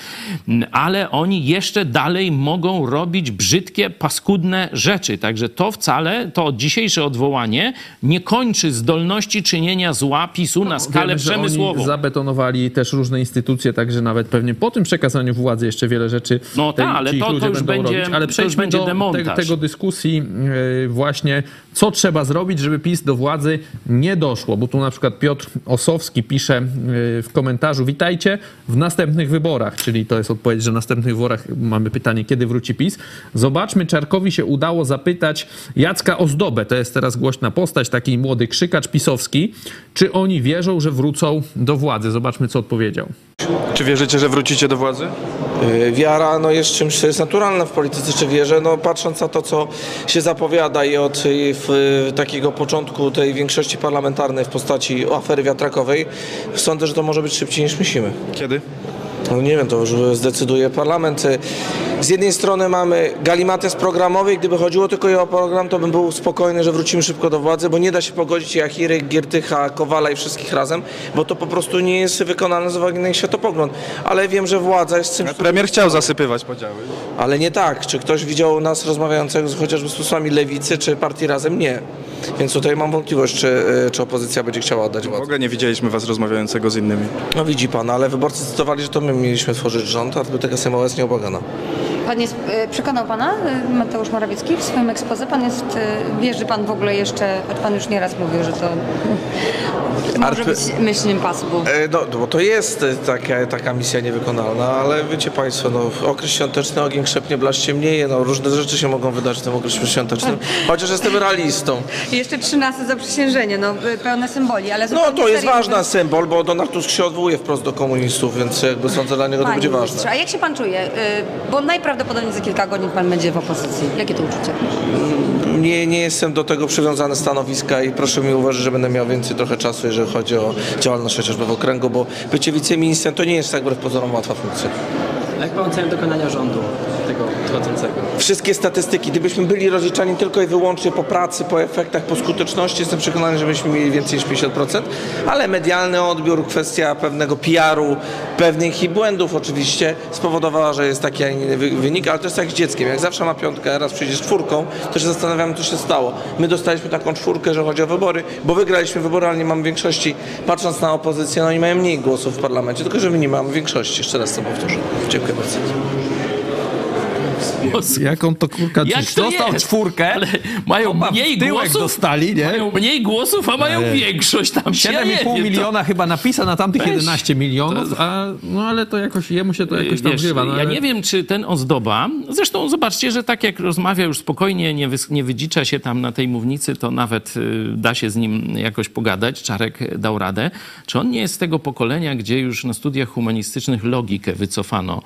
ale oni jeszcze dalej mogą robić brzydkie, paskudne rzeczy. Także to wcale, to dzisiejsze odwołanie nie kończy zdolności czynienia zła PiSu na skalę Wiemy, przemysłową. Zabetonowali też różne instytucje, także nawet pewnie po tym przekazaniu władzy jeszcze wiele rzeczy No tak, ale to- to już będzie- robić. Ale przejdźmy będzie do demontaż. te, tego dyskusji yy, właśnie, co trzeba zrobić, żeby PiS do władzy nie doszło, bo tu na przykład Piotr Osowski pisze yy, w komentarzu, witajcie w następnych wyborach, czyli to jest odpowiedź, że w następnych wyborach mamy pytanie, kiedy wróci PiS. Zobaczmy, Czarkowi się udało zapytać Jacka Ozdobę, to jest teraz głośna postać, taki młody krzykacz pisowski, czy oni wierzą, że wrócą do władzy. Zobaczmy, co odpowiedział. Czy wierzycie, że wrócicie do władzy? Y, Wiara no, jest czymś, co jest naturalne w polityce, czy wierzę, no, patrząc na to, co się zapowiada i od w, y, takiego początku tej większości parlamentarnej w postaci afery wiatrakowej, sądzę, że to może być szybciej niż myślimy. Kiedy? No nie wiem, to już zdecyduje parlament. Z jednej strony mamy galimates programowy i gdyby chodziło tylko o program, to bym był spokojny, że wrócimy szybko do władzy, bo nie da się pogodzić Jachiry, Giertycha, Kowala i wszystkich razem, bo to po prostu nie jest wykonane z uwagi na ich światopogląd. Ale wiem, że władza jest czymś... Premier chciał zasypywać podziały. Ale nie tak. Czy ktoś widział nas rozmawiającego z, chociażby z posłami Lewicy czy Partii Razem? Nie. Więc tutaj mam wątpliwość, czy, y, czy opozycja będzie chciała oddać W władzę. ogóle nie widzieliśmy was rozmawiającego z innymi. No widzi pan, ale wyborcy cytowali, że to my mieliśmy tworzyć rząd, a Biblioteka Sejmowa jest nieobłagana. Pan jest, e, przekonał Pana e, Mateusz Morawiecki w swoim ekspoze? Pan jest, e, wierzy Pan w ogóle jeszcze, choć Pan już nieraz mówił, że to może być myśl impossible. E, No, bo to jest taka, taka misja niewykonalna, ale wiecie Państwo, no, okres świąteczny ogień krzepnie, blasz ciemnieje, no, różne rzeczy się mogą wydarzyć w tym okresie świątecznym, chociaż jestem realistą. Jeszcze 13 zaprzysiężenie, no pełne symboli, ale No to jest ważny mówiąc- symbol, bo Donald Tusk się odwołuje wprost do komunistów, więc jakby sądzę dla niego to będzie ważne. A jak się Pan czuje? Bo najprawdopodobniej za kilka godzin Pan będzie w opozycji. Jakie to uczucie? Nie, nie jestem do tego przywiązany stanowiska i proszę mi uważać, że będę miał więcej trochę czasu, jeżeli chodzi o działalność chociażby w okręgu, bo bycie wiceministrem to nie jest tak wbrew pozorom łatwa funkcja. Jak pan ocenia dokonania rządu tego trwającego? Wszystkie statystyki, gdybyśmy byli rozliczani tylko i wyłącznie po pracy, po efektach, po skuteczności, jestem przekonany, że byśmy mieli więcej niż 50%, ale medialny odbiór, kwestia pewnego PR-u, pewnych i błędów oczywiście spowodowała, że jest taki, a inny wy- wynik, ale to jest jak z dzieckiem. Jak zawsze ma piątkę, raz przyjdzie z czwórką, to się zastanawiamy, co się stało. My dostaliśmy taką czwórkę, że chodzi o wybory, bo wygraliśmy wybory, ale nie mamy większości. Patrząc na opozycję, no oni mają mniej głosów w parlamencie, tylko że my nie mamy większości. Jeszcze raz to powtórzę. Dziękuję bardzo. Jak on to kurka Jak to dostał jest? czwórkę, Ale mają mniej głosów, dostali, nie? mają mniej głosów, a mają większość tam. Ja nie 7,5 wiem, to- miliona chyba napisa na tamtych Weź. 11 milionów, a no ale to jakoś jemu się to jakoś tam grywa. No, ja ale... nie wiem, czy ten ozdoba. Zresztą zobaczcie, że tak jak rozmawia już spokojnie, nie, wys, nie wydzicza się tam na tej mównicy, to nawet y, da się z nim jakoś pogadać. Czarek dał radę. Czy on nie jest z tego pokolenia, gdzie już na studiach humanistycznych logikę wycofano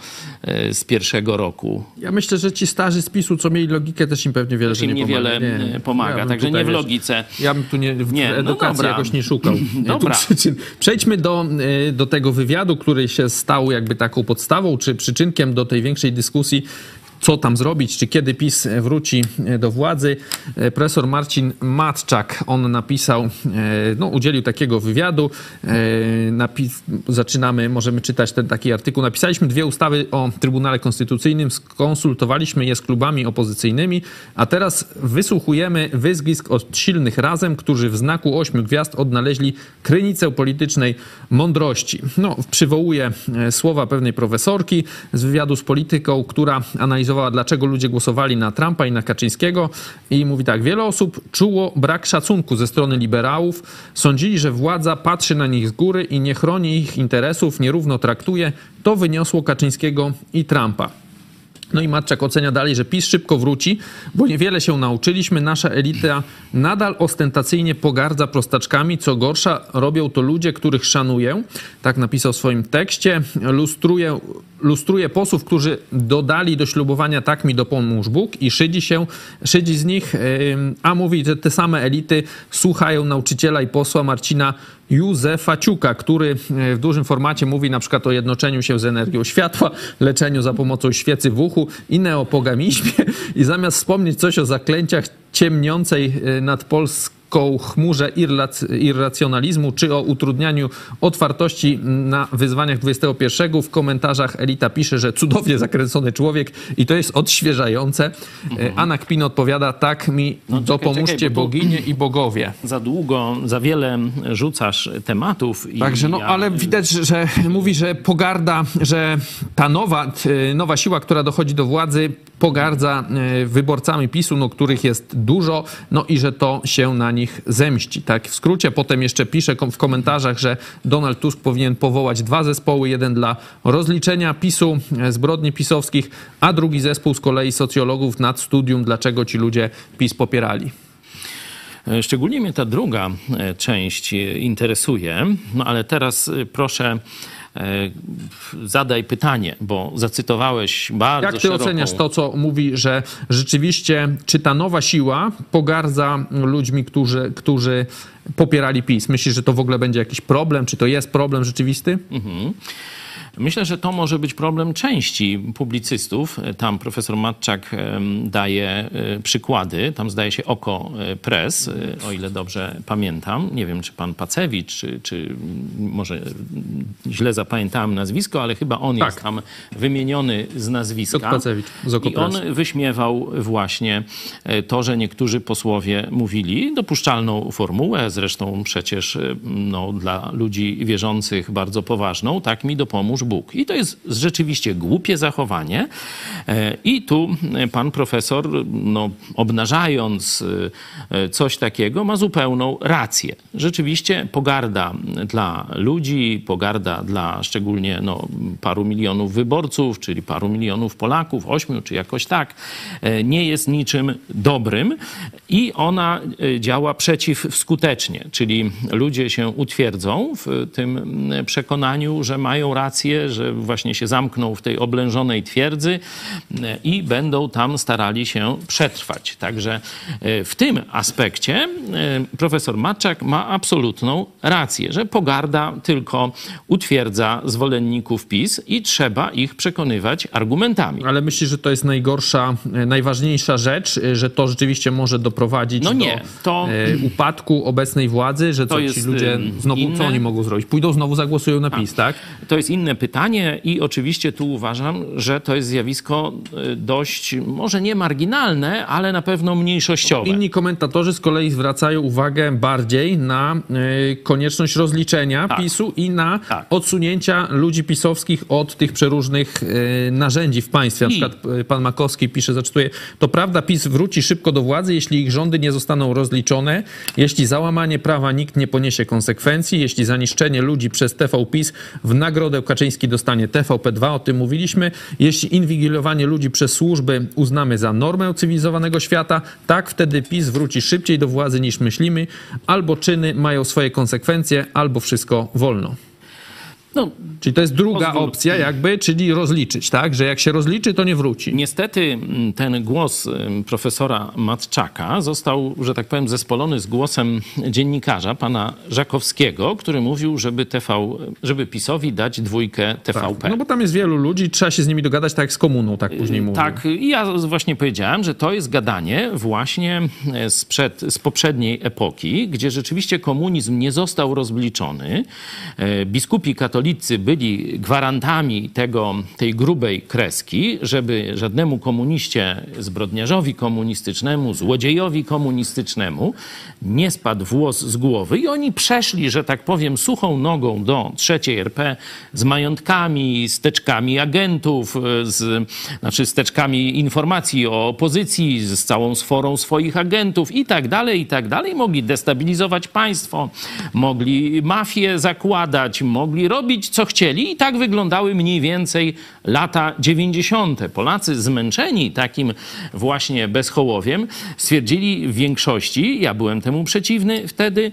y, z pierwszego roku? Ja myślę, że ci starzy z PiSu, co mieli logikę, też im pewnie wiele Też im nie pomaga. pomaga. bym Także nie w logice. Ja bym tu nie, w Nie, no edukacji jakoś nie szukał. Dobra. Przejdźmy do, y, do tego wywiadu, który się stał jakby taką podstawą, czy przyczynkiem do tej większej dyskusji, co tam zrobić, czy kiedy PiS wróci e, do władzy. E, Profesor Marcin Matczak, on napisał, e, no udzielił takiego wywiadu. E, zaczynamy, możemy czytać ten taki artykuł. Napisaliśmy dwie ustawy o Trybunale Konstytucyjnym, skonsultowaliśmy je z klubami opozycyjnymi, a teraz wysłuchujemy wyzwisk od silnych razem, którzy w znaku ośmiu gwiazd odnaleźli krynicę politycznej mądrości. No, przywołuję e, słowa pewnej profesorki z wywiadu z polityką, która analizowała, dlaczego ludzie głosowali na Trumpa i na Kaczyńskiego i mówi tak, wiele osób czuło brak szacunku ze strony liberałów, sądzili, że władza patrzy na nich z góry i nie chroni ich interesów, nierówno traktuje. To wyniosło Kaczyńskiego i Trumpa. No i Matczak ocenia dalej, że PiS szybko wróci, bo niewiele się nauczyliśmy. Nasza elita nadal ostentacyjnie pogardza prostaczkami. Co gorsza, robią to ludzie, których szanuję. Tak napisał w swoim tekście. Lustruje, lustruje posłów, którzy dodali do ślubowania tak mi dopomóż Bóg i szydzi się, szydzi z nich, a mówi, że te same elity słuchają nauczyciela i posła Marcina Józefa Ciuka, który e, w dużym formacie mówi na przykład o jednoczeniu się z energią światła, leczeniu za pomocą świecy w uchu i neopogamizmie. I zamiast wspomnieć coś o zaklęciach ciemniącej e, nad Polską chmurze irrac- irracjonalizmu czy o utrudnianiu otwartości na wyzwaniach XXI w komentarzach Elita pisze, że cudownie zakręcony człowiek i to jest odświeżające. E, Anna Kpin odpowiada, tak mi dopomóżcie Mhm. czekaj, bo tu- bogini i bogowie. Za długo, za wiele rzucasz tematów. I Także no, ja- ale widać, że mówi, że pogarda, że ta nowa, nowa siła, która dochodzi do władzy, pogardza e, wyborcami PiSu, no, których jest dużo, no i że to się na nich zemści. Tak, w skrócie potem jeszcze pisze w komentarzach, że Donald Tusk powinien powołać dwa zespoły, jeden dla rozliczenia PiSu, e, zbrodni pisowskich, a drugi zespół z kolei socjologów nad studium, dlaczego ci ludzie PiS popierali. E, Szczególnie mnie ta druga e, część interesuje, no ale teraz proszę zadaj pytanie, bo zacytowałeś bardzo Jak ty szeroką... oceniasz to, co mówi, że rzeczywiście, czy ta nowa siła pogardza ludźmi, którzy, którzy popierali PiS? Myślisz, że to w ogóle będzie jakiś problem? Czy to jest problem rzeczywisty? Myślę, że to może być problem części publicystów. Tam profesor Matczak daje e, przykłady. Tam zdaje się Oko e, Press, e, o ile dobrze pamiętam. Nie wiem, czy pan Pacewicz, czy, czy może źle zapamiętałem nazwisko, ale chyba on Tak. jest tam wymieniony z nazwiska. Piotr Pacewicz z Oko I on wyśmiewał właśnie to, że niektórzy posłowie mówili dopuszczalną formułę, zresztą przecież no, dla ludzi wierzących bardzo poważną, tak mi dopomóż Bóg. I to jest rzeczywiście głupie zachowanie. E, I tu e, pan profesor, no, obnażając e, coś takiego, ma zupełną rację. Rzeczywiście pogarda dla ludzi, pogarda dla szczególnie no, paru milionów wyborców, czyli paru milionów Polaków, ośmiu czy jakoś tak, nie jest niczym dobrym i ona działa przeciwskutecznie, czyli ludzie się utwierdzą w tym przekonaniu, że mają rację, że właśnie się zamkną w tej oblężonej twierdzy e, i będą tam starali się przetrwać. Także e, w tym aspekcie e, profesor Matczak ma absolutną rację, że pogarda tylko utwierdza zwolenników PiS i trzeba ich przekonywać argumentami. Ale myślisz, że to jest najgorsza, najważniejsza rzecz, że to rzeczywiście może doprowadzić No do nie, to- e, upadku obecnej władzy, że co To ci jest, ludzie ym, znowu, inne. co oni mogą zrobić? Pójdą znowu zagłosują na PiS, tak? To jest inne pytanie i oczywiście tu uważam, że to jest zjawisko y, dość, może nie marginalne, ale na pewno mniejszościowe. Inni komentatorzy z kolei zwracają uwagę bardziej na e, konieczność rozliczenia Tak. PiSu i na Tak. odsunięcia ludzi pisowskich od tych przeróżnych e, narzędzi w państwie. Na I- przykład pan Makowski pisze, zacytuję, to prawda PiS wróci szybko do władzy, jeśli ich rządy nie zostaną rozliczone, jeśli za łamanie prawa nikt nie poniesie konsekwencji, jeśli za niszczenie ludzi przez TV PiS w nagrodę Kaczyński dostanie TVP2, o tym mówiliśmy, jeśli inwigilowanie ludzi przez służby uznamy za normę cywilizowanego świata, tak wtedy PiS wróci szybciej do władzy niż myślimy, albo czyny mają swoje konsekwencje, albo wszystko wolno. No, Czyli to jest druga Pozwól- opcja jakby, czyli rozliczyć, tak? Że jak się rozliczy, to nie wróci. Niestety mm, ten głos ym, profesora Matczaka został, że tak powiem, zespolony z głosem dziennikarza, pana Żakowskiego, który mówił, żeby, TV, żeby PiSowi dać dwójkę TVP. No bo tam jest wielu ludzi, trzeba się z nimi dogadać tak jak z komuną, tak później mówił. Tak, i ja właśnie powiedziałem, że to jest gadanie właśnie e, sprzed, z poprzedniej epoki, gdzie rzeczywiście komunizm nie został rozliczony. E, Biskupi katolicy byli gwarantami tego, tej grubej kreski, żeby żadnemu komuniście, zbrodniarzowi komunistycznemu, złodziejowi komunistycznemu nie spadł włos z głowy i oni przeszli, że tak powiem, suchą nogą do trzeciej RP z majątkami, z teczkami agentów, z, znaczy z teczkami informacji o opozycji, z całą sforą swoich agentów i tak dalej, i tak dalej. Mogli destabilizować państwo, mogli mafię zakładać, mogli robić co chcieli i tak wyglądały mniej więcej lata 90. Polacy zmęczeni takim właśnie bezhołowiem stwierdzili w większości, ja byłem temu przeciwny wtedy,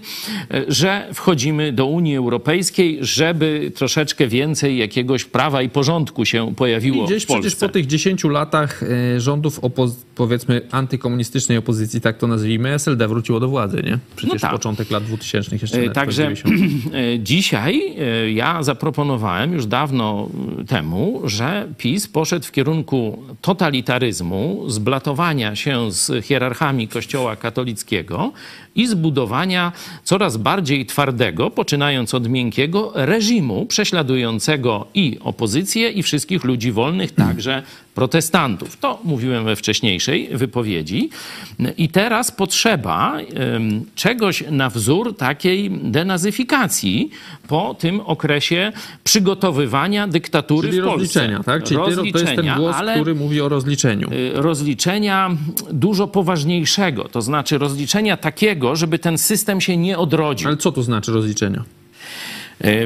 e, że wchodzimy do Unii Europejskiej, żeby troszeczkę więcej jakiegoś prawa i porządku się pojawiło gdzieś w Polsce. przecież po tych 10 latach e, rządów opo- powiedzmy antykomunistycznej opozycji, tak to nazwijmy, SLD wróciło do władzy, nie? Przecież tak. początek lat 2000 jeszcze E, Także 90. dzisiaj ja zaproponowałem już dawno temu, że PiS poszedł w kierunku totalitaryzmu, zblatowania się z hierarchami Kościoła katolickiego i zbudowania coraz bardziej twardego, poczynając od miękkiego, reżimu prześladującego i opozycję, i wszystkich ludzi wolnych, także protestantów. To mówiłem we wcześniejszej wypowiedzi. I teraz potrzeba czegoś na wzór takiej denazyfikacji po tym okresie przygotowywania dyktatury Czyli w Polsce. rozliczenia, tak? Czyli ty- to jest ten Rozliczenia, głos, który mówi o rozliczeniu. y, rozliczenia dużo poważniejszego, to znaczy rozliczenia takiego, żeby ten system się nie odrodził. Ale co to znaczy rozliczenia?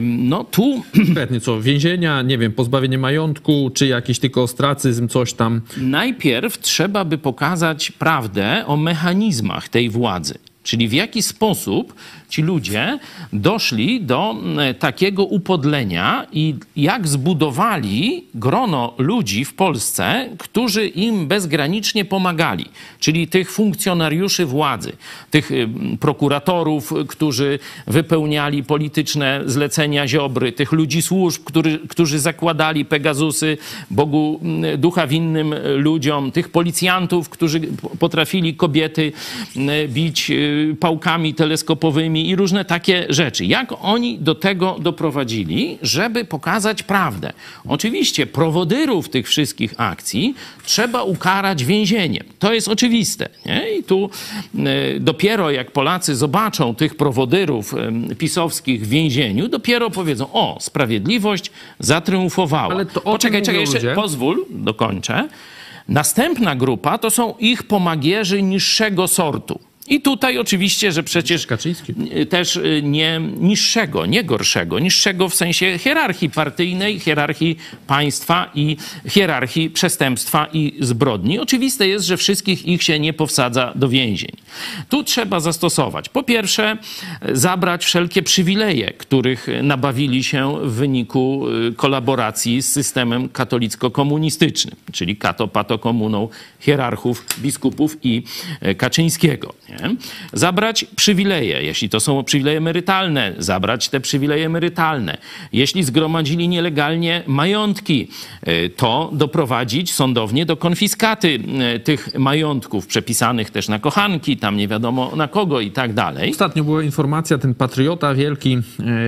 No tu Konkretnie co? Więzienia, nie wiem, pozbawienie majątku, czy jakiś tylko ostracyzm, coś tam. najpierw trzeba by pokazać prawdę o mechanizmach tej władzy. Czyli w jaki sposób ci ludzie doszli do e, takiego upodlenia i jak zbudowali grono ludzi w Polsce, którzy im bezgranicznie pomagali, czyli tych funkcjonariuszy władzy, tych y, prokuratorów, którzy wypełniali polityczne zlecenia Ziobry, tych ludzi służb, który, którzy zakładali Pegazusy Bogu mm, ducha winnym ludziom, tych policjantów, którzy potrafili kobiety mm, bić y, pałkami teleskopowymi i różne takie rzeczy. Jak oni do tego doprowadzili, żeby pokazać prawdę? Oczywiście prowodyrów tych wszystkich akcji trzeba ukarać więzieniem. To jest oczywiste. Nie? I tu y, dopiero jak Polacy zobaczą tych prowodyrów pisowskich w więzieniu, dopiero powiedzą, o, sprawiedliwość zatriumfowała. Ale to o Poczekaj, czekaj, jeszcze ludzie. pozwól, dokończę. Następna grupa to są ich pomagierzy niższego sortu. I tutaj oczywiście, że przecież Kaczyński. też y, nie niższego, nie gorszego, niższego w sensie hierarchii partyjnej, hierarchii państwa i hierarchii przestępstwa i zbrodni. Oczywiste jest, że wszystkich ich się nie powsadza do więzień. Tu trzeba zastosować, po pierwsze, zabrać wszelkie przywileje, których nabawili się w wyniku y, kolaboracji z systemem katolicko-komunistycznym, czyli kato-pato-komuną hierarchów, biskupów i y, Kaczyńskiego. Nie? Zabrać przywileje, jeśli to są przywileje emerytalne, zabrać te przywileje emerytalne. Jeśli zgromadzili nielegalnie majątki, y, to doprowadzić sądownie do konfiskaty y, tych majątków, przepisanych też na kochanki, tam nie wiadomo na kogo i tak dalej. Ostatnio była informacja, ten patriota wielki,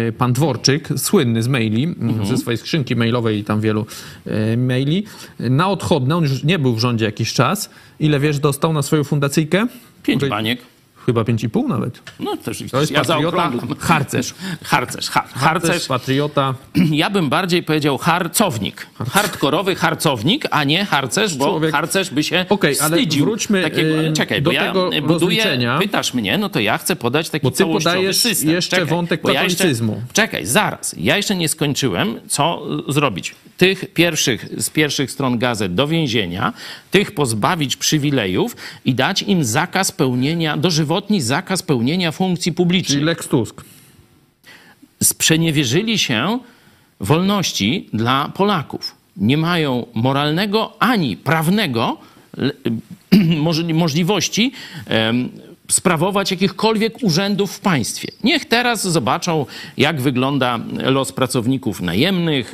e, pan Dworczyk, słynny z maili, Mhm. ze swojej skrzynki mailowej i tam wielu e, maili, na odchodne, on już nie był w rządzie jakiś czas. Ile wiesz, dostał na swoją fundacyjkę? Pięć baniek. Chyba 5,5 nawet. No też To jest ja patriota, harcerz. Harcerz, ha, Harcerz, harcerz. patriota. Ja bym bardziej powiedział harcownik. Hardkorowy harcownik, a nie harcerz, bo Człowiek- harcerz by się Okej, ale wstydził. wróćmy, takiego, y, czekaj, do bo ja tego buduję, rozliczenia. pytasz mnie, no to ja chcę podać taki Bo ty podajesz system. jeszcze czekaj, wątek bo ja jeszcze- katolicyzmu. Czekaj, zaraz. Ja jeszcze nie skończyłem, co y, zrobić. Tych pierwszych, z pierwszych stron gazet do więzienia, tych pozbawić przywilejów i dać im zakaz pełnienia, dożywotni zakaz pełnienia funkcji publicznych Czyli Lex Tusk. sprzeniewierzyli się wolności dla Polaków. Nie mają moralnego ani prawnego możliwości sprawować jakichkolwiek urzędów w państwie. Niech teraz zobaczą, jak wygląda los pracowników najemnych,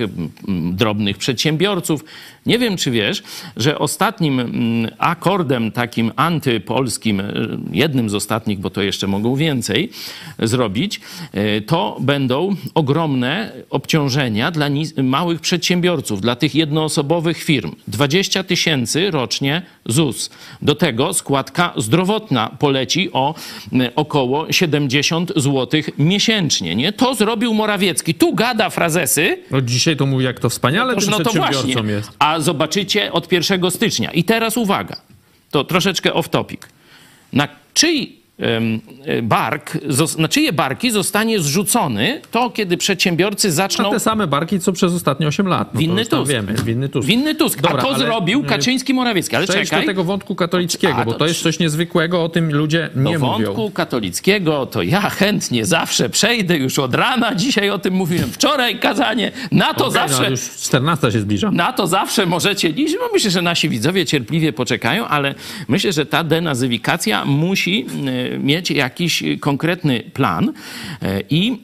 drobnych przedsiębiorców. Nie wiem, czy wiesz, że ostatnim akordem takim antypolskim, y, jednym z ostatnich, bo to jeszcze mogą więcej zrobić, y, to będą ogromne obciążenia dla małych przedsiębiorców, dla tych jednoosobowych firm. 20 tysięcy rocznie ZUS. Do tego składka zdrowotna poleci o y, około 70 zł miesięcznie. Nie? To zrobił Morawiecki. Tu gada frazesy, No dzisiaj to mówi, jak to wspaniale Otóż no to właśnie. jest. A zobaczycie od 1 stycznia. I teraz uwaga, to troszeczkę off topic. Na czyj e, bark, zos- na czyje barki zostanie zrzucony to, kiedy przedsiębiorcy Na zaczną... te same barki, co przez ostatnie 8 lat. No Winny Tusk. Wiemy, winny Tusk. Winny Tusk. Dobra, A to ale, zrobił y, Kaczyński Morawiecki. Ale Przejdź czekaj. do tego wątku katolickiego, A, bo to jest coś niezwykłego, o tym ludzie nie do mówią. wątku katolickiego to ja chętnie zawsze przejdę już od rana. Dzisiaj o tym mówiłem wczoraj, kazanie. Na to Okej, no, zawsze... ale już 14 się zbliża. Na to zawsze możecie liczyć. No myślę, że nasi widzowie cierpliwie poczekają, ale myślę, że ta denazyfikacja musi e, mieć jakiś konkretny plan E, i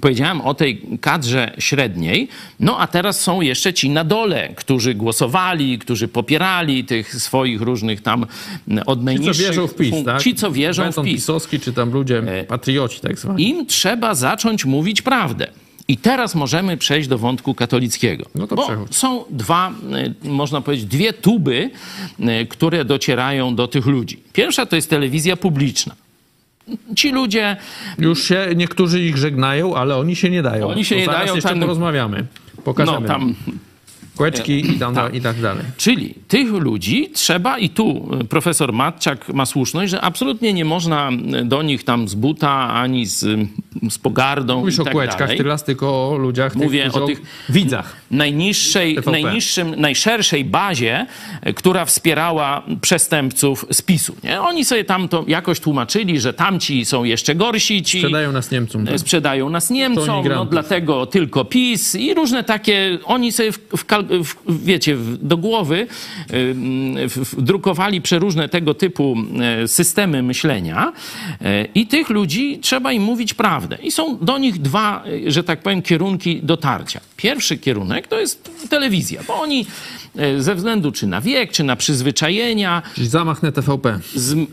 Powiedziałem o tej kadrze średniej, no a teraz są jeszcze ci na dole, którzy głosowali, którzy popierali tych swoich różnych tam od Ci, co najniższych... wierzą w PiS, tak? Ci, co wierzą w PiS. pisowski, czy tam ludzie, patrioci tak zwani. Im trzeba zacząć mówić prawdę. I teraz możemy przejść do wątku katolickiego. No to bo przechodź. są dwa, y, można powiedzieć, dwie tuby, y, które docierają do tych ludzi. Pierwsza to jest telewizja publiczna. Ci ludzie Już się niektórzy ich żegnają, ale oni się nie dają. Oni się To nie dają, jeszcze tam- porozmawiamy. Pokażemy. No tam Kłeczki i, tam, i tak dalej. Czyli tych ludzi trzeba, i tu y, profesor Matczak ma słuszność, że absolutnie nie można y, do nich tam z buta ani z, z pogardą Mówisz i o tak kłeczkach dalej. tylko o ludziach, Mówię tych, o tych widzach. najniższej, TVP. najniższym, najszerszej bazie, e, która wspierała przestępców z PiSu. Nie? Oni sobie tam to jakoś tłumaczyli, że tamci są jeszcze gorsi, ci Sprzedają nas Niemcom. tak. sprzedają nas Niemcom, no dlatego tylko PiS i różne takie, oni sobie w, w, kal- w, wiecie, do głowy w, drukowali przeróżne tego typu e, systemy myślenia e, i tych ludzi trzeba im mówić prawdę. I są do nich dwa, e, że tak powiem, kierunki dotarcia. Pierwszy kierunek to jest telewizja, bo oni ze względu czy na wiek, czy na przyzwyczajenia, Czyli zamach na TVP.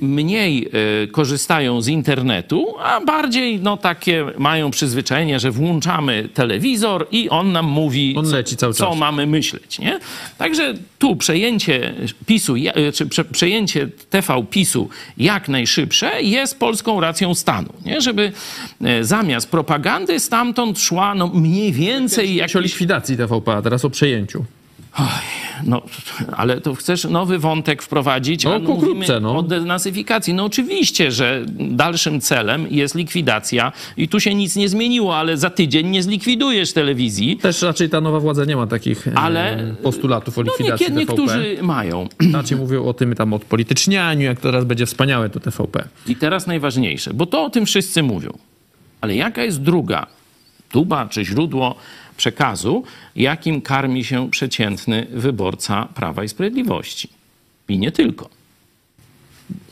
mniej korzystają z internetu, a bardziej no takie mają przyzwyczajenie, że włączamy telewizor i on nam mówi, On co, co mamy myśleć. Nie? Także tu przejęcie PiSu, e, czy prze, przejęcie TV PiSu jak najszybsze jest polską racją stanu. Nie? Żeby e, zamiast propagandy stamtąd szła no mniej więcej Jakiś o likwidacji TVP, a teraz o przejęciu. No, ale to chcesz nowy wątek wprowadzić, No, pokrótce, mówimy no. o denazyfikacji. No oczywiście, że dalszym celem jest likwidacja i tu się nic nie zmieniło, ale za tydzień nie zlikwidujesz telewizji. Też raczej ta nowa władza nie ma takich e, Ale- postulatów o No likwidacji niekie, TVP. niektórzy mają. Raczej mówią o tym tam odpolitycznianiu, jak teraz będzie wspaniałe to TVP. I teraz najważniejsze, bo to o tym wszyscy mówią. Ale jaka jest druga tuba czy źródło przekazu, jakim karmi się przeciętny wyborca Prawa i Sprawiedliwości? I nie tylko.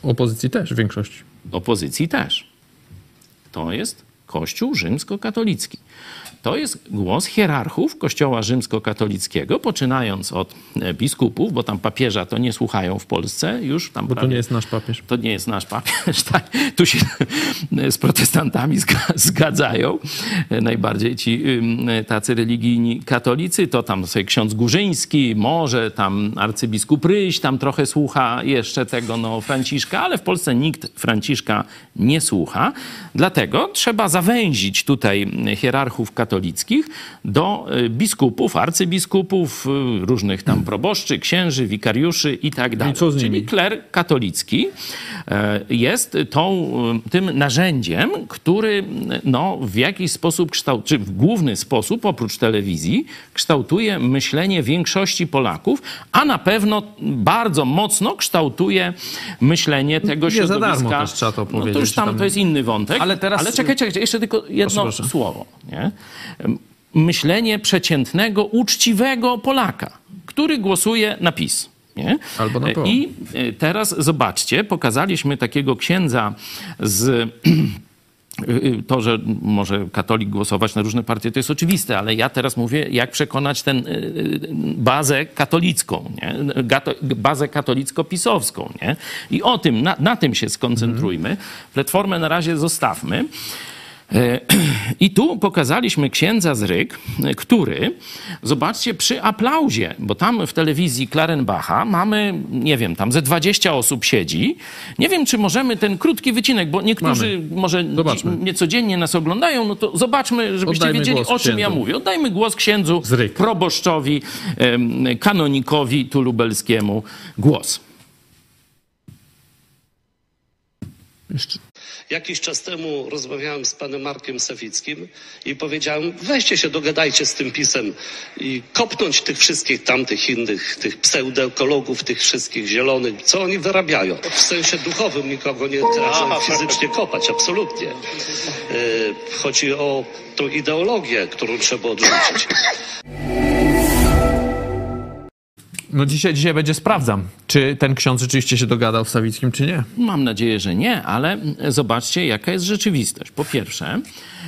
Opozycji też w większości. opozycji też. To jest Kościół rzymskokatolicki. To jest głos hierarchów Kościoła rzymskokatolickiego, poczynając od e, biskupów, bo tam papieża to nie słuchają w Polsce już. Tam Bo to prawie- nie jest nasz papież. to nie jest nasz papież. Tak? Tu się z protestantami zga- zgadzają. Najbardziej ci tacy religijni katolicy, to tam sobie ksiądz Górzyński, może tam arcybiskup Ryś, tam trochę słucha jeszcze tego no, Franciszka, ale w Polsce nikt Franciszka nie słucha. Dlatego trzeba zawęzić tutaj hierarchów katolickich do y, biskupów, arcybiskupów, y, różnych tam proboszczy, księży, wikariuszy i tak dalej. co z Czyli kler katolicki e, jest tą, e, tym narzędziem, który no, w jakiś sposób kształt, czy w główny sposób, oprócz telewizji, kształtuje myślenie większości Polaków, a na pewno bardzo mocno kształtuje myślenie tego Nie za środowiska. darmo też trzeba to no, to powiedzieć, już tam, tam- to jest inny wątek. Ale teraz- Ale czekaj, czekaj, jeszcze tylko jedno Proszę, proszę. słowo. Nie? Myślenie przeciętnego, uczciwego Polaka, który głosuje na PiS. Nie? Albo na PO. I e, teraz zobaczcie, pokazaliśmy takiego księdza z. y, To, że może katolik głosować na różne partie, to jest oczywiste, ale ja teraz mówię, jak przekonać tę bazę katolicką, nie? Bazę katolicko-pisowską. Nie? I o tym, na, na tym się skoncentrujmy. Platformę na razie zostawmy. E, I tu pokazaliśmy księdza z Ryk, e, który, zobaczcie, przy aplauzie, bo tam w telewizji Klarenbacha mamy, nie wiem, tam ze 20 osób siedzi. Nie wiem, czy możemy ten krótki wycinek, bo niektórzy może Zobaczmy. dzi- niecodziennie nas oglądają, no to zobaczmy, żebyście Oddajmy wiedzieli, o czym ja mówię. Oddajmy głos księdzu proboszczowi, kanonikowi tu lubelskiemu głos. Jakiś czas temu rozmawiałem z panem Markiem Sawickim i powiedziałem, weźcie się, dogadajcie z tym pisem i kopnąć tych wszystkich tamtych innych, tych pseudoekologów, tych wszystkich zielonych, co oni wyrabiają. W sensie duchowym nikogo nie trzeba fizycznie kopać, absolutnie. E, Chodzi o tą ideologię, którą trzeba odrzucić. No dzisiaj, dzisiaj będzie sprawdzam, czy ten ksiądz rzeczywiście się dogadał z Sawickim, czy nie. Mam nadzieję, że nie, ale zobaczcie, jaka jest rzeczywistość. Po pierwsze,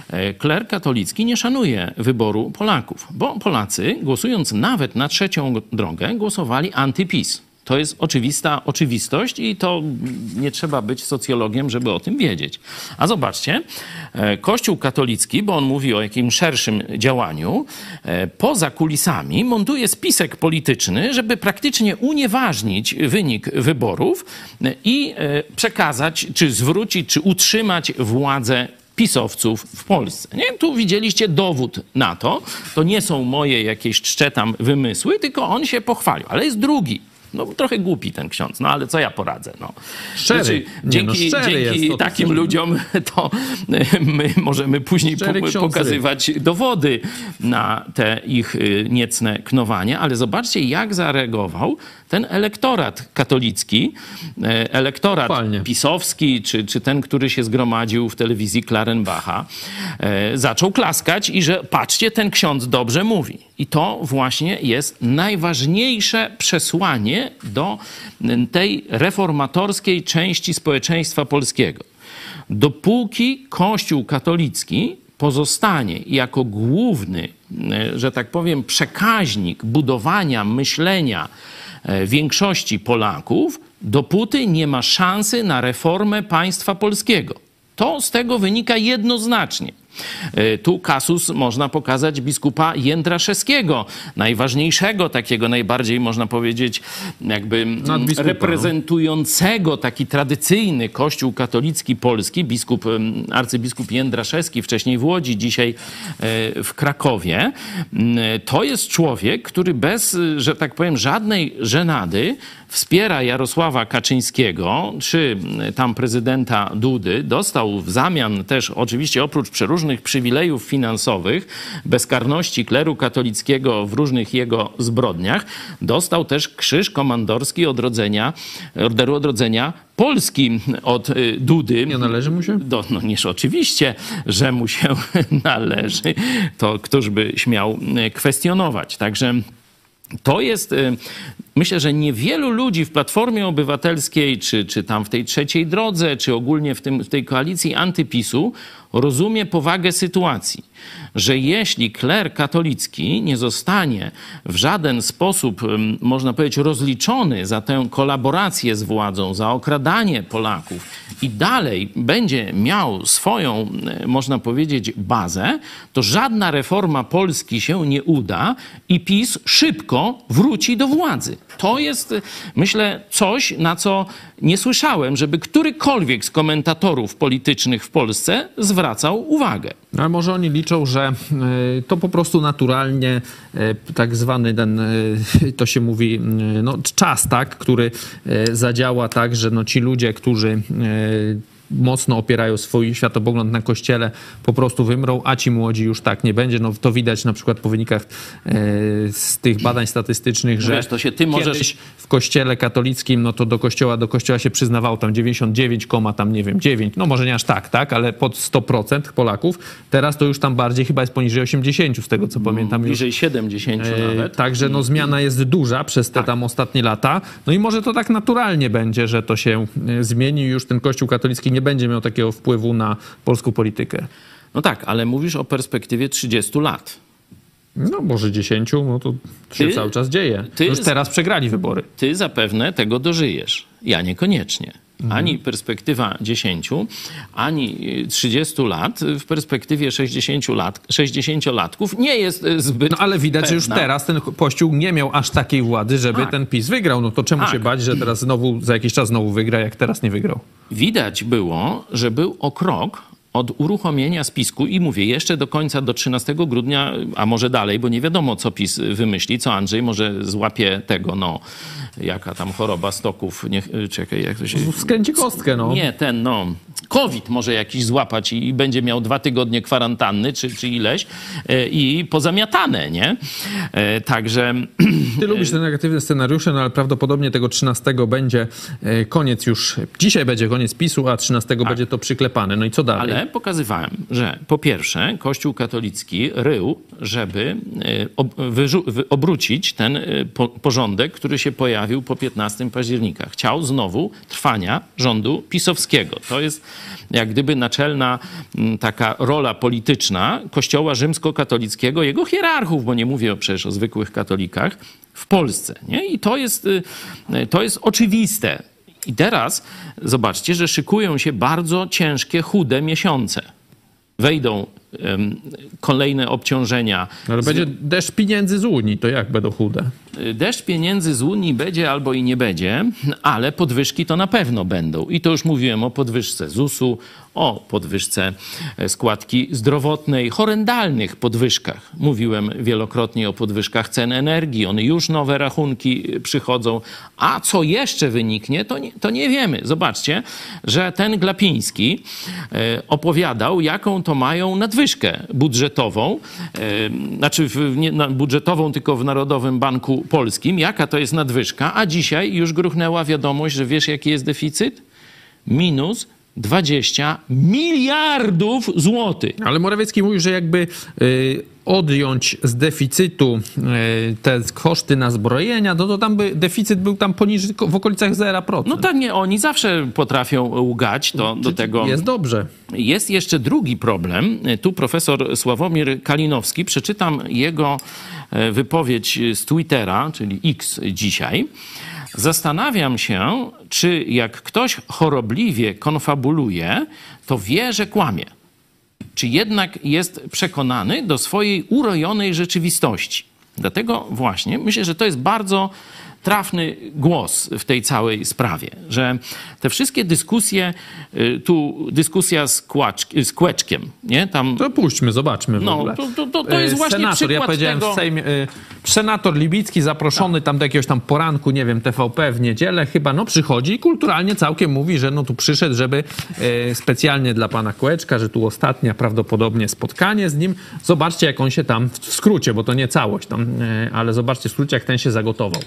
e, kler katolicki nie szanuje wyboru Polaków, bo Polacy, głosując nawet na trzecią drogę, głosowali antypis. To jest oczywista oczywistość i to nie trzeba być socjologiem, żeby o tym wiedzieć. A zobaczcie, e, Kościół katolicki, bo on mówi o jakimś szerszym działaniu, e, poza kulisami montuje spisek polityczny, żeby praktycznie unieważnić wynik wyborów e, i przekazać, czy zwrócić, czy utrzymać władzę pisowców w Polsce. Nie? Tu widzieliście dowód na to. To nie są moje jakieś czcze tam wymysły, tylko on się pochwalił. Ale jest drugi. No trochę głupi ten ksiądz, no ale co ja poradzę, no. Szczery. No, dzięki szczery dzięki to takim co- ludziom to my możemy później po, pokazywać dowody na te ich y, niecne knowanie, ale zobaczcie jak zareagował ten elektorat katolicki, e, elektorat pisowski, czy, czy ten, który się zgromadził w telewizji Klarenbacha, e, zaczął klaskać i że patrzcie, ten ksiądz dobrze mówi. I to właśnie jest najważniejsze przesłanie do m, tej reformatorskiej części społeczeństwa polskiego. Dopóki Kościół katolicki pozostanie jako główny, e, że tak powiem, przekaźnik budowania myślenia e, większości Polaków, dopóty nie ma szansy na reformę państwa polskiego. To z tego wynika jednoznacznie. E, Tu kasus można pokazać biskupa Jędraszewskiego, najważniejszego, takiego najbardziej można powiedzieć, jakby Nadbiskupa, no. reprezentującego taki tradycyjny kościół katolicki polski, biskup, arcybiskup Jędraszewski, wcześniej w Łodzi, dzisiaj e, w Krakowie. Mm, To jest człowiek, który bez, y, że tak powiem, żadnej żenady wspiera Jarosława Kaczyńskiego, czy tam prezydenta Dudy. Dostał w zamian też, oczywiście oprócz przeróżnych przywilejów finansowych, bezkarności kleru katolickiego w różnych jego zbrodniach, dostał też krzyż komandorski odrodzenia, Orderu Odrodzenia Polski od y, Dudy. Nie należy mu się? Do, no nież oczywiście, że mu się należy. To któż by śmiał y, kwestionować. Także to jest, y, myślę, że niewielu ludzi w Platformie Obywatelskiej, czy, czy tam w tej trzeciej drodze, czy ogólnie w, tym, w tej koalicji antypisu rozumie powagę sytuacji, że jeśli kler katolicki nie zostanie w żaden sposób, można powiedzieć, rozliczony za tę kolaborację z władzą, za okradanie Polaków i dalej będzie miał swoją, y, można powiedzieć, bazę, to żadna reforma Polski się nie uda i PiS szybko wróci do władzy. To jest, y, myślę, coś, na co nie słyszałem, żeby którykolwiek z komentatorów politycznych w Polsce zwracał uwagę. No, Ale może oni liczą, że y, to po prostu naturalnie y, tak zwany ten, to się mówi, no, czas, tak, który zadziała tak, że no, ci ludzie, którzy mocno opierają swój światopogląd na kościele, po prostu wymrą, a ci młodzi już tak nie będzie. No, to widać na przykład po wynikach y, z tych badań statystycznych, że Wiesz, to się ty możesz- w kościele katolickim, no to do kościoła, do kościoła się przyznawało tam 99, koma tam nie wiem, 9, no może nie aż tak, tak, ale pod 100% Polaków. Teraz to już tam bardziej chyba jest poniżej 80 z tego co pamiętam. Już. Bliżej 70 E, nawet. Także no, zmiana jest duża przez te tam ostatnie lata. No i może to tak naturalnie będzie, że to się e, zmieni już ten Kościół katolicki nie będzie miał takiego wpływu na polską politykę. No tak, ale mówisz o perspektywie 30 lat. No może 10, no to się Ty- cały czas dzieje. ty już teraz przegrali wybory. Ty zapewne tego dożyjesz. Ja niekoniecznie. Ani perspektywa 10, ani y, 30 lat w perspektywie 60 lat, 60-latków nie jest y, zbyt No ale widać, że już pewna. teraz ten Kościół nie miał aż takiej władzy, żeby Tak. ten PiS wygrał. No to czemu Tak. się bać, że teraz znowu, za jakiś czas znowu wygra, jak teraz nie wygrał? Widać było, że był o krok od uruchomienia spisku i mówię, jeszcze do końca, do 13 grudnia, a może dalej, bo nie wiadomo, co PiS wymyśli, co Andrzej może złapie tego, no, jaka tam choroba stoków, nie, czekaj, jak to się... Skręci kostkę, no. Nie, ten, no, COVID może jakiś złapać i będzie miał dwa tygodnie kwarantanny, czy, czy ileś e, i pozamiatane, nie? E, Także... Ty lubisz te negatywne scenariusze, no ale prawdopodobnie tego 13 będzie koniec już. Dzisiaj będzie koniec PiSu, a 13 będzie to przyklepane. No i co dalej? Ale pokazywałem, że po pierwsze Kościół katolicki rył, żeby obrócić ten po- porządek, który się pojawił po 15 października. Chciał znowu trwania rządu pisowskiego. To jest jak gdyby naczelna m, taka rola polityczna Kościoła rzymskokatolickiego, jego hierarchów, bo nie mówię przecież o zwykłych katolikach, w Polsce. Nie? I to jest, y, to jest oczywiste. I teraz zobaczcie, że szykują się bardzo ciężkie, chude miesiące. Wejdą kolejne obciążenia. Ale będzie deszcz pieniędzy z Unii, to jak będą chude? deszcz pieniędzy z Unii będzie albo i nie będzie, ale podwyżki to na pewno będą. I to już mówiłem o podwyżce ZUS-u, o podwyżce e, składki zdrowotnej, horrendalnych podwyżkach. Mówiłem wielokrotnie o podwyżkach cen energii, one już nowe rachunki przychodzą. A co jeszcze wyniknie, to nie, to nie wiemy. Zobaczcie, że ten Glapiński e, opowiadał, jaką to mają nadwyżkę budżetową, e, znaczy w, nie budżetową, tylko w Narodowym Banku Polskim, jaka to jest nadwyżka, a dzisiaj już gruchnęła wiadomość, że wiesz jaki jest deficyt? Minus 20 miliardów złotych. Ale Morawiecki mówił, że jakby y, odjąć z deficytu y, te koszty na zbrojenia, no to tam by deficyt był tam poniżej, w okolicach 0%. No tak nie, oni zawsze potrafią łgać to, do tego. Jest dobrze. Jest jeszcze drugi problem. Tu profesor Sławomir Kalinowski, przeczytam jego e, wypowiedź z Twittera, czyli X dzisiaj. Zastanawiam się, czy jak ktoś chorobliwie konfabuluje, to wie, że kłamie. Czy jednak jest przekonany do swojej urojonej rzeczywistości. Dlatego właśnie myślę, że to jest bardzo trafny głos w tej całej sprawie, że te wszystkie dyskusje, y, tu dyskusja z, kłaczk, z Kłeczkiem, nie? Tam, To puśćmy, zobaczmy w no, ogóle. to, to, to, to jest E, właśnie senator, przykład ja powiedziałem tego... Sejmie, senator Libicki zaproszony tam do jakiegoś tam poranku, nie wiem, TVP w niedzielę chyba, no przychodzi i kulturalnie całkiem mówi, że no tu przyszedł, żeby specjalnie dla pana Kłeczka, że tu ostatnia prawdopodobnie spotkanie z nim. Zobaczcie, jak on się tam, w skrócie, bo to nie całość tam, ale zobaczcie w skrócie, jak ten się zagotował.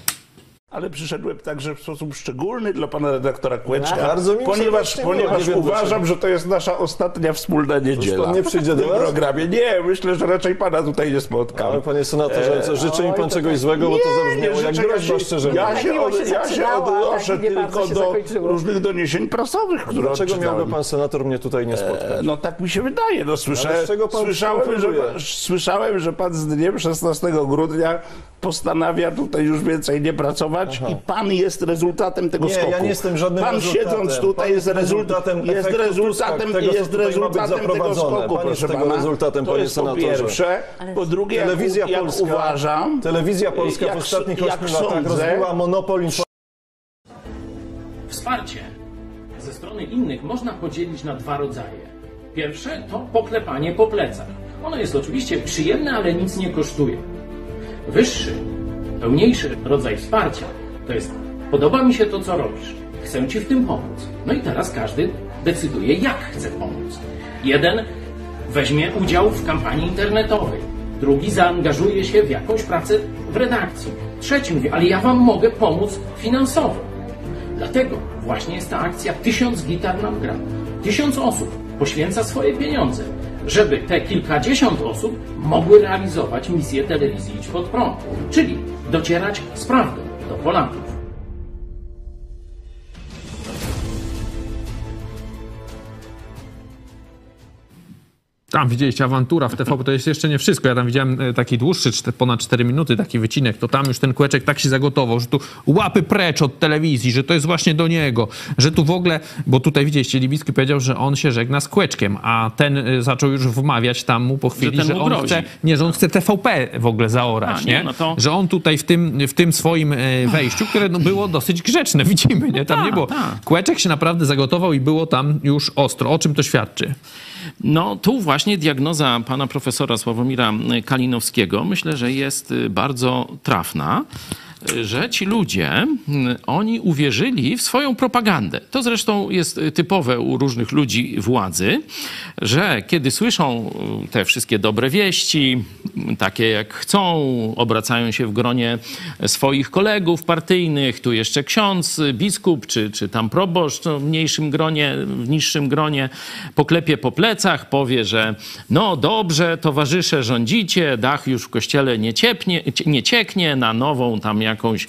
Ale przyszedłem także w sposób szczególny dla pana redaktora Kłeczka, Bardzo mi ponieważ, ponieważ. Nie uważam, że to jest nasza ostatnia wspólna niedziela. pan nie przyjdzie w do nas? programie. Nie, myślę, że raczej pana tutaj nie spotkam. Ale panie senatorze, co, życzy mi pan czegoś złego, bo to zabrzmiało jak groźba ja się- szczerze Ja mówiąc. się, od, ja się odnoszę tak nie bardzo tylko się do zakończyło. różnych doniesień prasowych, które Dlaczego odczytałem. miałby pan senator mnie tutaj nie spotkać? No tak mi się wydaje. No, słysza, słyszałem, że słyszałem, że pan z dniem 16 grudnia postanawia tutaj już więcej nie pracować i pan jest rezultatem tego Nie, skoku. ja nie jestem żadnym Pan rezultatem. siedząc tutaj Pan jest, rezultatem, jest rezultatem, tego, jest rezultatem tego skoku, Pan jest proszę tego pana. rezultatem, to panie jest po senatorze. pierwsze. Po drugie, Telewizja jak, jak Polska, uważam, telewizja polska jak, w ostatnich jak 8 latach sądzę, rozbiła monopol informacji. Wsparcie ze strony innych można podzielić na dwa rodzaje. Pierwsze to poklepanie po plecach. Ono jest oczywiście przyjemne, ale nic nie kosztuje. Wyższy, pełniejszy rodzaj wsparcia to jest podoba mi się to, co robisz. Chcę ci w tym pomóc. No i teraz każdy decyduje, jak chce pomóc. Jeden weźmie udział w kampanii internetowej. Drugi zaangażuje się w jakąś pracę w redakcji. Trzeci mówi, ale ja wam mogę pomóc finansowo. Dlatego właśnie jest ta akcja Tysiąc gitar nam gra. Tysiąc osób poświęca swoje pieniądze, żeby te kilkadziesiąt osób mogły realizować misję telewizji Idź Pod Prąd, czyli docierać z prawdą do Polaków. Tam widzieliście awantura w TVP, to jest jeszcze nie wszystko. Ja tam widziałem e, taki dłuższy, ponad 4 minuty, taki wycinek. To tam już ten kłeczek tak się zagotował, że tu łapy precz od telewizji, że to jest właśnie do niego, że tu w ogóle, bo tutaj widzieliście, Libicki powiedział, że on się żegna z kłeczkiem, a ten e, zaczął już wmawiać tam mu po chwili, że, mu on grozi. chce, nie, że on chce TVP w ogóle zaorać, A, nie, nie? no to- Że on tutaj w tym, w tym swoim e, wejściu, które no, było dosyć grzeczne, widzimy, nie? Tam tak, nie było. tak. Kłeczek się naprawdę zagotował i było tam już ostro. O czym to świadczy? No tu właśnie diagnoza pana profesora Sławomira Kalinowskiego myślę, że jest y, bardzo trafna, że ci ludzie, y, oni uwierzyli w swoją propagandę. To zresztą jest y, typowe u różnych ludzi władzy, że kiedy słyszą y, te wszystkie dobre wieści, y, takie jak chcą, obracają się w gronie swoich kolegów partyjnych, tu jeszcze ksiądz, y, biskup, czy, czy tam proboszcz no, w mniejszym gronie, w niższym gronie, poklepie po plecach, powie, że no dobrze, towarzysze rządzicie, dach już w kościele nie, ciepnie, nie cieknie, na nową tam jakąś, y,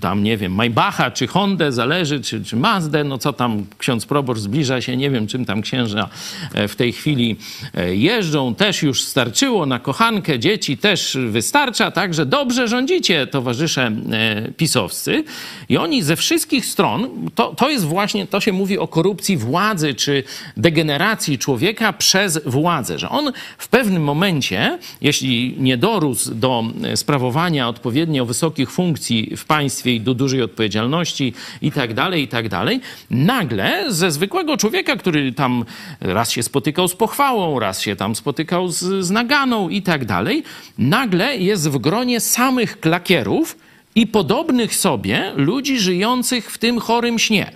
tam nie wiem, Maybacha czy Hondę, zależy, czy, czy Mazdę, no co tam ksiądz proboszcz zbliża się, nie wiem czym tam księża e, w tej chwili e, jeżdżą, też już starczyło na kochankę, dzieci też wystarcza, także dobrze rządzicie, towarzysze e, pisowscy. I oni ze wszystkich stron, to, to jest właśnie, to się mówi o korupcji władzy, czy degeneracji człowieka przez władzę, że on w pewnym momencie, jeśli nie dorósł do sprawowania odpowiednio wysokich funkcji w państwie i do dużej odpowiedzialności i tak dalej, i tak dalej, nagle ze zwykłego człowieka, który tam raz się spotykał z pochwałą, raz się tam spotykał z, z naganą i tak dalej, nagle jest w gronie samych klakierów i podobnych sobie ludzi żyjących w tym chorym śnie.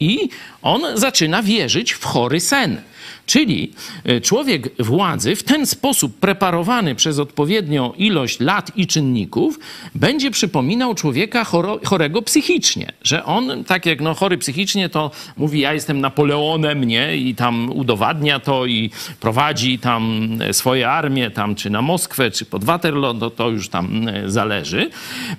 I on zaczyna wierzyć w chory sen. Czyli e, człowiek władzy w ten sposób preparowany przez odpowiednią ilość lat i czynników będzie przypominał człowieka choro, chorego psychicznie. Że on, tak jak no, chory psychicznie, to mówi, ja jestem Napoleonem, nie? I tam udowadnia to i prowadzi tam swoje armie, tam czy na Moskwę, czy pod Waterloo, to, to już tam e, zależy.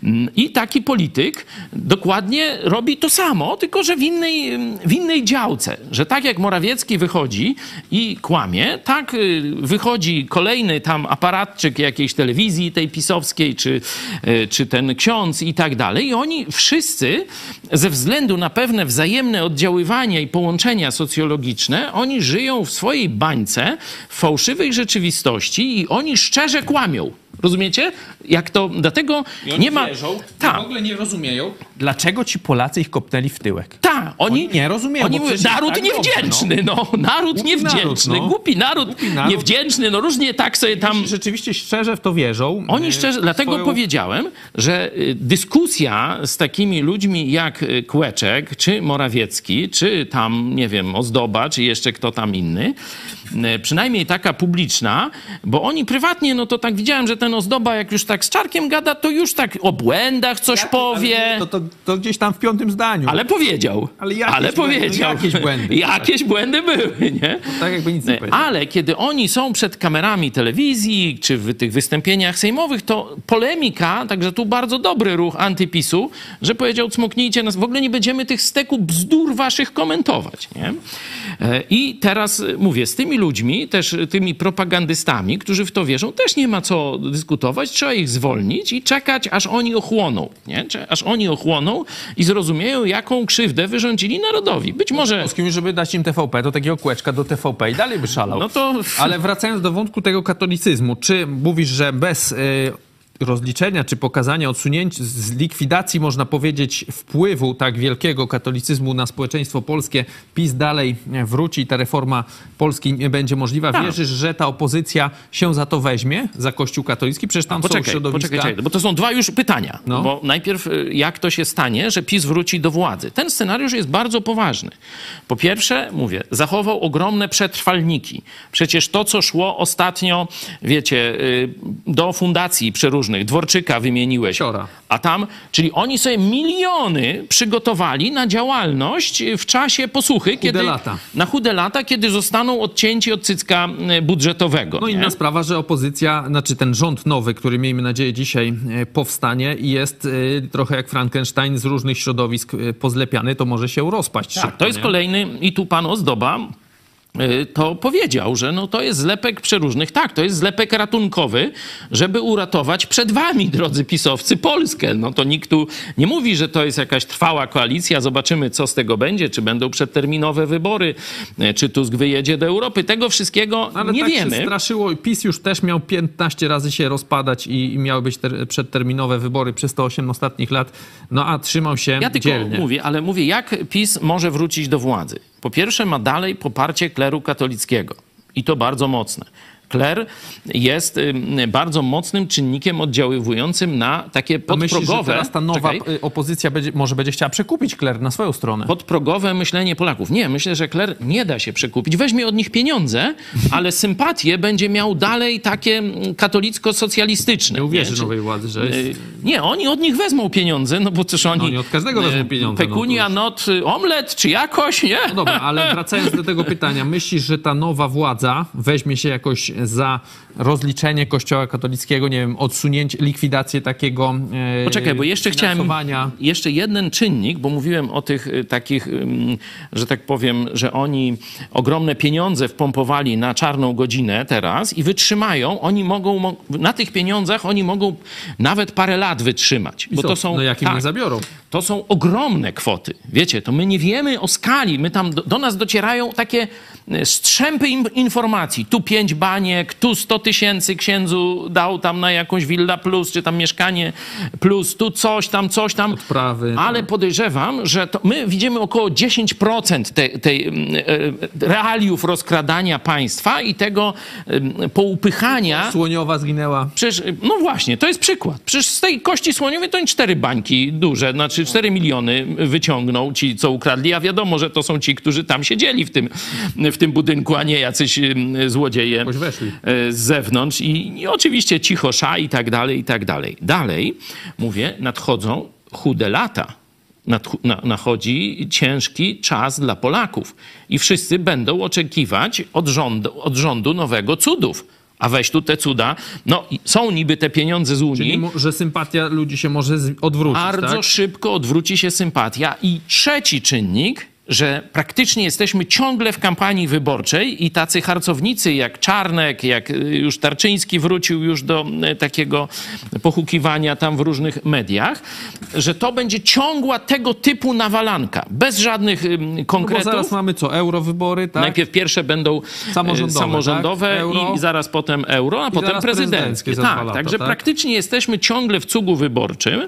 Mm, I taki polityk dokładnie robi to samo, tylko że w innej, w innej działce. Że tak jak Morawiecki wychodzi i kłamie, tak y, wychodzi kolejny tam aparatczyk jakiejś telewizji tej pisowskiej, czy, y, czy ten ksiądz i tak dalej. I oni wszyscy ze względu na pewne wzajemne oddziaływania i połączenia socjologiczne, oni żyją w swojej bańce, w fałszywej rzeczywistości i oni szczerze kłamią. Rozumiecie? Jak to, dlatego I oni nie ma... wierzą, Tak. w ogóle nie rozumieją, dlaczego ci Polacy ich kopnęli w tyłek. Tak, oni, Oni nie rozumieją, Oni mówią, naród tak niewdzięczny, dobrze, no. Naród Głupi niewdzięczny, naród, no. głupi naród, Głupi naród. niewdzięczny, no różnie tak sobie tam... Rzeczywiście szczerze w to wierzą. Oni e, szczerze, w dlatego swoją- powiedziałem, że y, dyskusja z takimi ludźmi jak y, Kłeczek, czy Morawiecki, czy tam, nie wiem, Ozdoba, czy jeszcze kto tam inny, przynajmniej taka publiczna, bo oni prywatnie, no to tak widziałem, że ten Ozdoba, jak już tak z Czarkiem gada, to już tak o błędach coś powie. To, to, to gdzieś tam w piątym zdaniu. Ale powiedział. Ale jakieś ale błędy, powiedział. jakieś błędy. jakieś błędy były, nie? Tak jakby nic nie powiedział. Ale kiedy oni są przed kamerami telewizji, czy w tych wystąpieniach sejmowych, to polemika, także tu bardzo dobry ruch antypisu, że powiedział, cmoknijcie nas, w ogóle nie będziemy tych steku bzdur waszych komentować, nie? E, I teraz e, mówię, z tymi ludźmi, też tymi propagandystami, którzy w to wierzą, też nie ma co dyskutować, trzeba ich zwolnić i czekać, aż oni ochłoną, nie? Aż oni ochłoną i zrozumieją, jaką krzywdę wyrządzili narodowi. Być może... Polskim, żeby dać im TVP, to takiego kłeczka do TVP i dalej by szalał. No to... Ale wracając do wątku tego katolicyzmu, czy mówisz, że bez y, rozliczenia, czy pokazania, odsunięcia, z likwidacji, można powiedzieć, wpływu tak wielkiego katolicyzmu na społeczeństwo polskie, PiS dalej wróci i ta reforma Polski nie będzie możliwa? Tak. Wierzysz, że ta opozycja się za to weźmie, za Kościół katolicki? Przecież tam są Poczekaj, środowiska... poczekaj, czekaj, bo to są dwa już pytania. No. Bo najpierw y, jak to się stanie, że PiS wróci do władzy? Ten scenariusz jest bardzo poważny. Po pierwsze, mówię, zachował ogromne przetrwalniki. Przecież to, co szło ostatnio, wiecie, y, do fundacji przeróżnych, Dworczyka wymieniłeś. Siora. A tam, czyli oni sobie miliony przygotowali na działalność w czasie posłuchy, kiedy, lata. na chude lata, kiedy zostaną odcięci od cycka y, budżetowego. No nie? inna sprawa, że opozycja, znaczy ten rząd nowy, który miejmy nadzieję dzisiaj e, powstanie i jest e, trochę jak Frankenstein z różnych środowisk e, pozlepiany, to może się rozpaść szybko, Tak, to jest nie? kolejny, i tu pan Ozdoba to powiedział, że no to jest zlepek przeróżnych. Tak, to jest zlepek ratunkowy, żeby uratować przed wami, drodzy pisowcy, Polskę. No to nikt tu nie mówi, że to jest jakaś trwała koalicja. Zobaczymy, co z tego będzie. Czy będą przedterminowe wybory, y, czy Tusk wyjedzie do Europy. Tego wszystkiego nie tak wiemy. się straszyło. PiS już też miał 15 razy się rozpadać i, i miały być ter, przedterminowe wybory przez te 8 ostatnich lat. No a trzymał się Ja tylko dzielnie. mówię, ale mówię, jak PiS może wrócić do władzy? Po pierwsze, ma dalej poparcie kleru katolickiego i to bardzo mocne. Kler jest ym, bardzo mocnym czynnikiem oddziaływującym na takie A myślisz, że podprogowe. teraz ta nowa Czekaj. y, opozycja będzie, może będzie chciała przekupić kler na swoją stronę? podprogowe myślenie Polaków. Nie, myślę, że Kler nie da się przekupić. Weźmie od nich pieniądze, ale sympatię będzie miał dalej takie mm, katolicko-socjalistyczne. Nie uwierzy nowej władzy, że jest... Y, Nie, oni od nich wezmą pieniądze, no bo też oni... No, oni od każdego wezmą y, pieniądze, no Pekunia, już. not, y, omlet, czy jakoś, nie? No dobra, ale wracając do tego pytania, myślisz, że ta nowa władza weźmie się jakoś za rozliczenie Kościoła katolickiego, nie wiem, odsunięcie, likwidację takiego e, Poczekaj, bo jeszcze chciałem jeszcze jeden czynnik, bo mówiłem o tych y, takich, że tak powiem, że oni ogromne pieniądze wpompowali na czarną godzinę teraz i wytrzymają, oni mogą, mo- na tych pieniądzach oni mogą nawet parę lat wytrzymać. I Bo co? to są, tak, No jak im nie zabiorą? To są ogromne kwoty. Wiecie, to my nie wiemy o skali. My tam do, do nas docierają takie strzępy informacji. Tu pięć baniek, tu 100 tysięcy księdzu dał tam na jakąś willa plus, czy tam mieszkanie plus, tu coś tam, coś tam. Odprawy. Ale podejrzewam, że to my widzimy około 10% tej, tej mm, e, realiów rozkradania państwa i tego em, poupychania. Słoniowa zginęła. Przecież, no właśnie, to jest przykład. Przecież z tej kości słoniowej to oni cztery bańki duże, znaczy cztery miliony wyciągnął ci, co ukradli, a wiadomo, że to są ci, którzy tam siedzieli w tym, w tym budynku, a nie jacyś ym, złodzieje e, z zewnątrz i, i oczywiście cicho sza i tak dalej, i tak dalej. Dalej, mówię, nadchodzą chude lata. Nadchu- na- Nachodzi ciężki czas dla Polaków i wszyscy będą oczekiwać od rządu, od rządu nowego cudów. A weź tu te cuda. No, są niby te pieniądze z Unii. Czyli, że sympatia ludzi się może odwrócić, Bardzo tak? szybko odwróci się sympatia. I trzeci czynnik, że praktycznie jesteśmy ciągle w kampanii wyborczej i tacy harcownicy jak Czarnek, jak y, już Tarczyński wrócił już do y, takiego pochukiwania tam w różnych mediach, że to będzie ciągła tego typu nawalanka, bez żadnych No konkretów. zaraz mamy co, eurowybory, tak? Najpierw pierwsze będą Samorządowe, samorządowe, samorządowe tak? I, i zaraz potem euro, a potem zaraz prezydenckie. prezydenckie Tak, także tak? praktycznie jesteśmy ciągle w cugu wyborczym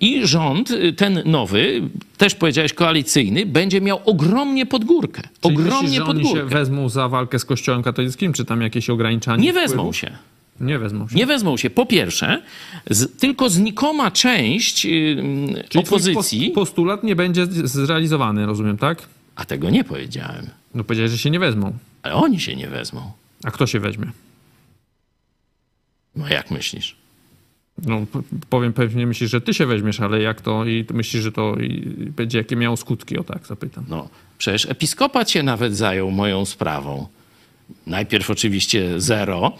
i rząd, y, ten nowy, też powiedziałeś koalicyjny, będzie miał ogromnie pod górkę. Czyli ogromnie myślisz, że pod oni się wezmą za walkę z Kościołem katolickim, czy tam jakieś ograniczanie Nie wpływu? wezmą się. Nie wezmą się. Nie wezmą się. Po pierwsze, z, tylko znikoma część y, Czyli opozycji, pos- postulat nie będzie zrealizowany, rozumiem, tak? a tego nie powiedziałem, No powiedziałeś, że się nie wezmą. ale oni się nie wezmą. A kto się weźmie? No jak myślisz? No powiem, pewnie myślisz, że ty się weźmiesz, ale jak to i myślisz, że to będzie, jakie miało skutki, o tak zapytam. No, przecież episkopat się nawet zajął moją sprawą. Najpierw oczywiście zero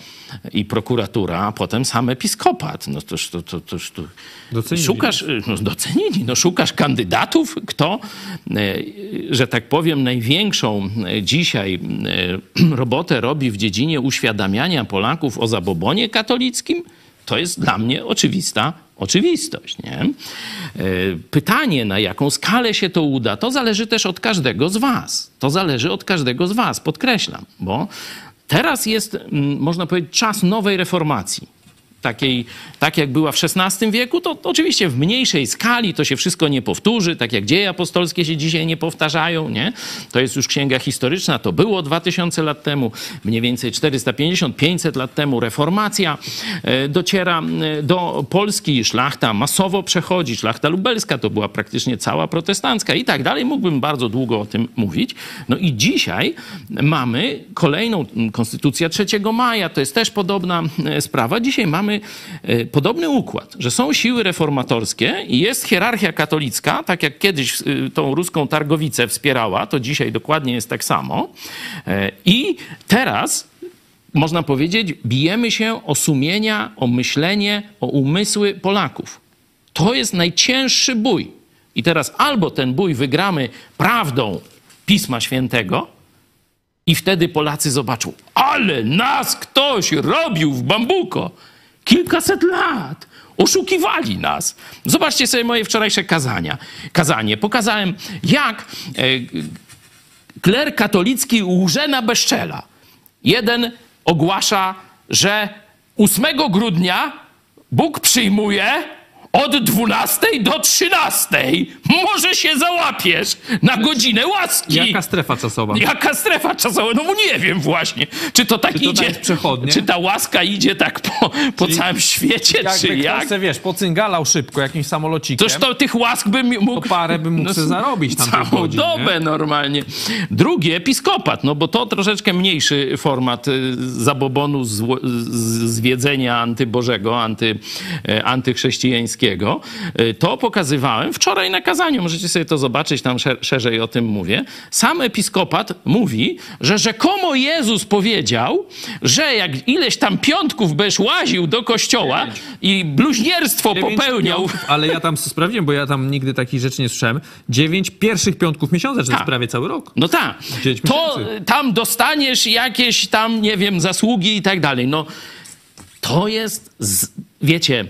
i prokuratura, a potem sam episkopat. No toż to, to, toż to Docenili. szukasz, no docenili, no szukasz kandydatów, kto, e, że tak powiem, największą e, dzisiaj e, robotę robi w dziedzinie uświadamiania Polaków o zabobonie katolickim. To jest dla mnie oczywista oczywistość. Nie? E, Pytanie, na jaką skalę się to uda, to zależy też od każdego z Was. To zależy od każdego z Was, podkreślam, bo teraz jest, mm, można powiedzieć, czas nowej reformacji takiej, tak jak była w XVI wieku, to oczywiście w mniejszej skali to się wszystko nie powtórzy, tak jak dzieje apostolskie się dzisiaj nie powtarzają, nie? To jest już księga historyczna, to było 2000 lat temu, mniej więcej 450-500 lat temu reformacja e, dociera e, do Polski, szlachta masowo przechodzi, szlachta lubelska to była praktycznie cała protestancka i tak dalej, mógłbym bardzo długo o tym mówić. No i dzisiaj mamy kolejną konstytucja 3 maja, to jest też podobna e, sprawa. Dzisiaj mamy e, podobny układ, że są siły reformatorskie i jest hierarchia katolicka, tak jak kiedyś e, tą ruską targowicę wspierała, to dzisiaj dokładnie jest tak samo. E, I teraz można powiedzieć, bijemy się o sumienia, o myślenie, o umysły Polaków. To jest najcięższy bój. I teraz albo ten bój wygramy prawdą Pisma Świętego, i wtedy Polacy zobaczą, ale nas ktoś robił w bambuko kilkaset lat. Oszukiwali nas. Zobaczcie sobie moje wczorajsze kazania. kazanie. Pokazałem, jak e, kler katolicki łże na bezczela. Jeden ogłasza, że 8 grudnia Bóg przyjmuje od 12 do 13. Może się załapiesz na godzinę łaski. Jaka strefa czasowa? Jaka strefa czasowa? No nie wiem właśnie. Czy to tak Czy to idzie? tak? Czy ta łaska idzie tak po, po całym świecie, czy Jakby jak? ktoś se, wiesz, pocyngalał szybko jakimś samolocikiem, Toż to tych łask bym mógł... to parę by mógł sobie zarobić tam No, Całą godzin, dobę nie? normalnie. Drugi, episkopat, no bo to troszeczkę mniejszy format y, zabobonu, zło- zwiedzenia antybożego, anty, e, antychrześcijańskiego. Y, To pokazywałem wczoraj na kazaniu kazaniu, możecie sobie to zobaczyć, tam szer- szerzej o tym mówię. Sam episkopat mówi, że rzekomo Jezus powiedział, że jak ileś tam piątków będziesz łaził do kościoła i bluźnierstwo popełniał. piątków, ale ja tam sprawdziłem, bo ja tam nigdy takich rzeczy nie słyszałem. Dziewięć pierwszych piątków miesiąca, jest Tak. prawie cały rok. No tak, to tam dostaniesz jakieś tam, nie wiem, zasługi i tak dalej. No to jest, z, wiecie,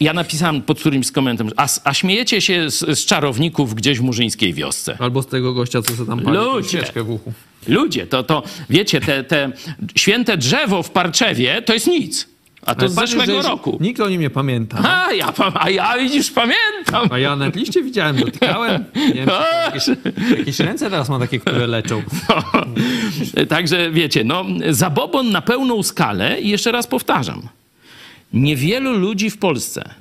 ja napisałem pod którymś z komentarzem, a, a śmiejecie się z, z czarowników gdzieś w murzyńskiej wiosce. Albo z tego gościa, co sobie tam pali Ludzie. w uchu. Ludzie, to, to wiecie, te, te święte drzewo w Parczewie to jest nic. A to Ale z zeszłego roku. Nikt o nim nie pamięta. A ja, pa- a ja widzisz, pamiętam. A ja na liście widziałem, dotykałem. Nie wiem, jakieś, jakieś ręce teraz ma takie, które leczą. Także wiecie, no, zabobon na pełną skalę i jeszcze raz powtarzam. Niewielu ludzi w Polsce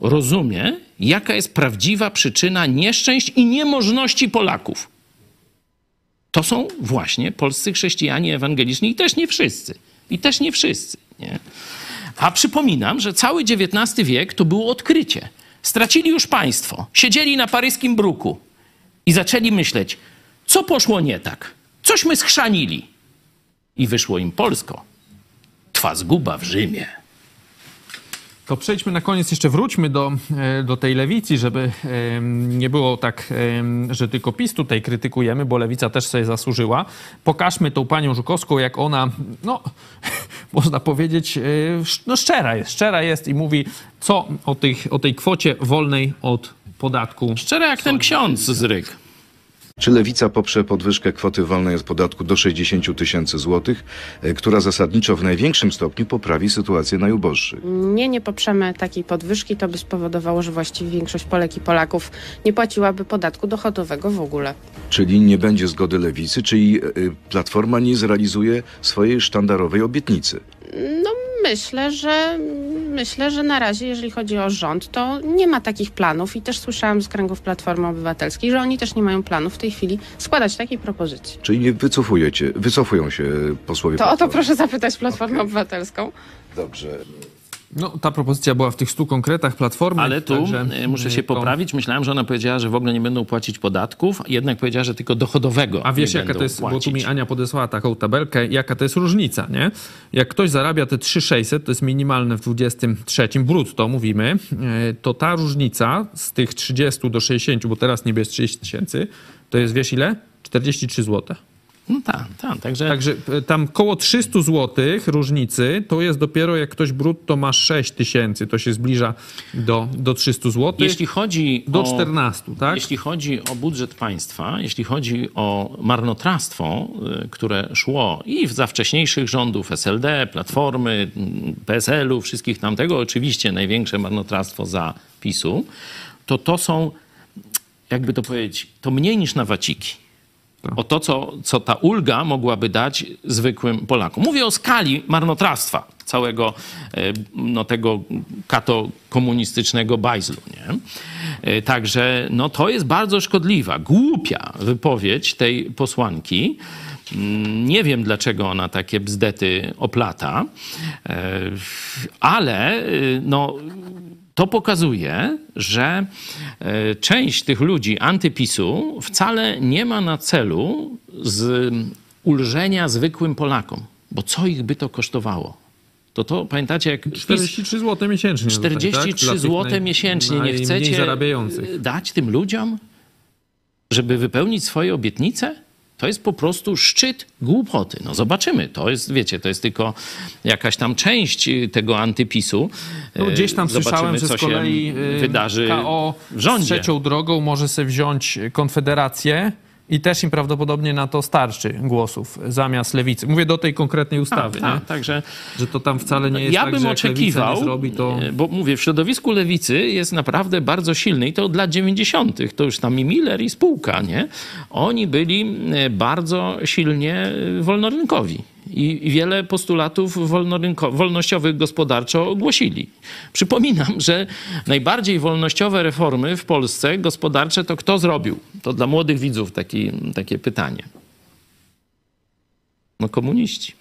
rozumie, jaka jest prawdziwa przyczyna nieszczęść i niemożności Polaków. To są właśnie polscy chrześcijanie ewangeliczni i też nie wszyscy. I też nie wszyscy. Nie? A przypominam, że cały XIX wiek to było odkrycie. Stracili już państwo, siedzieli na paryskim bruku i zaczęli myśleć, co poszło nie tak, cośmy schrzanili. I wyszło im Polsko. Twa zguba w Rzymie. To przejdźmy na koniec, jeszcze wróćmy do, e, do tej lewicy, żeby em, nie było tak, em, że tylko PiS tutaj krytykujemy, bo lewica też sobie zasłużyła. Pokażmy tą panią Żukowską, jak ona, no, można powiedzieć, e, no szczera jest, szczera jest i mówi, co o, tych, o tej kwocie wolnej od podatku. Szczerze jak ten ksiądz z Ryk. Czy Lewica poprze podwyżkę kwoty wolnej od podatku do 60 tysięcy złotych, e, która zasadniczo w największym stopniu poprawi sytuację najuboższych? Nie, nie poprzemy takiej podwyżki. To by spowodowało, że właściwie większość Polek i Polaków nie płaciłaby podatku dochodowego w ogóle. Czyli nie będzie zgody Lewicy, czyli e, Platforma nie zrealizuje swojej sztandarowej obietnicy. No myślę, że myślę, że na razie, jeżeli chodzi o rząd, to nie ma takich planów i też słyszałam z kręgów Platformy Obywatelskiej, że oni też nie mają planów w tej chwili składać takiej propozycji. Czyli nie wycofujecie, wycofują się posłowie To o to Platformy. proszę zapytać Platformę Obywatelską. Dobrze. No, ta propozycja była w tych stu konkretach Platformy. Ale tu także, e, muszę się e, to- poprawić. Myślałem, że ona powiedziała, że w ogóle nie będą płacić podatków, jednak powiedziała, że tylko dochodowego. A wiesz, jaka to jest, płacić. bo tu mi Ania podesłała taką tabelkę, jaka to jest różnica, nie? Jak ktoś zarabia te 3600, to jest minimalne w 23 brutto, mówimy, e, to ta różnica z tych 30 do 60, bo teraz niby jest 30 tysięcy, to jest, wiesz ile? 43 zł. No tak, tak. Także, Także e, tam koło 300 zł różnicy to jest dopiero jak ktoś brutto ma 6 tysięcy, to się zbliża do, do 300 zł. jeśli chodzi do o, 14, tak? Jeśli chodzi o budżet państwa, jeśli chodzi o marnotrawstwo, y, które szło i za wcześniejszych rządów SLD, Platformy, mm, PSL-u, wszystkich tamtego, oczywiście największe marnotrawstwo za PiSu, to to są, jakby to powiedzieć, to mniej niż na waciki. O to, co, co ta ulga mogłaby dać zwykłym Polakom. Mówię o skali marnotrawstwa całego e, no, tego kato-komunistycznego bajzlu. Nie? E, Także no, to jest bardzo szkodliwa, głupia wypowiedź tej posłanki. Mm, Nie wiem, dlaczego ona takie bzdety oplata, e, ale y, no, to pokazuje, że e, część tych ludzi antypisu wcale nie ma na celu z ulżenia zwykłym Polakom. Bo co ich by to kosztowało? To to, pamiętacie, jak PiS 43 zł miesięcznie. tutaj, tak? 43 Dla tych zł miesięcznie nie chcecie dać tym ludziom, żeby wypełnić swoje obietnice? To jest po prostu szczyt głupoty. No zobaczymy. To jest, wiecie, to jest tylko jakaś tam część y, tego antypisu. No, gdzieś tam Zobaczymy, słyszałem, że z kolei y, wydarzy KO w z rządzie. trzecią drogą może sobie wziąć Konfederację i też im prawdopodobnie na to starczy głosów zamiast lewicy. Mówię do tej konkretnej ustawy, tak, nie? także że to tam wcale nie jest ja tak, bym że oczekiwał, zrobi, to... e, bo mówię, w środowisku lewicy jest naprawdę bardzo silny i to od lat 90. To już tam i Miller i spółka, nie? Oni byli e, bardzo silnie e, wolnorynkowi. I wiele postulatów wolnościowych gospodarczo ogłosili. Przypominam, że najbardziej wolnościowe reformy w Polsce gospodarcze to kto zrobił? To dla młodych widzów taki, takie pytanie. No komuniści.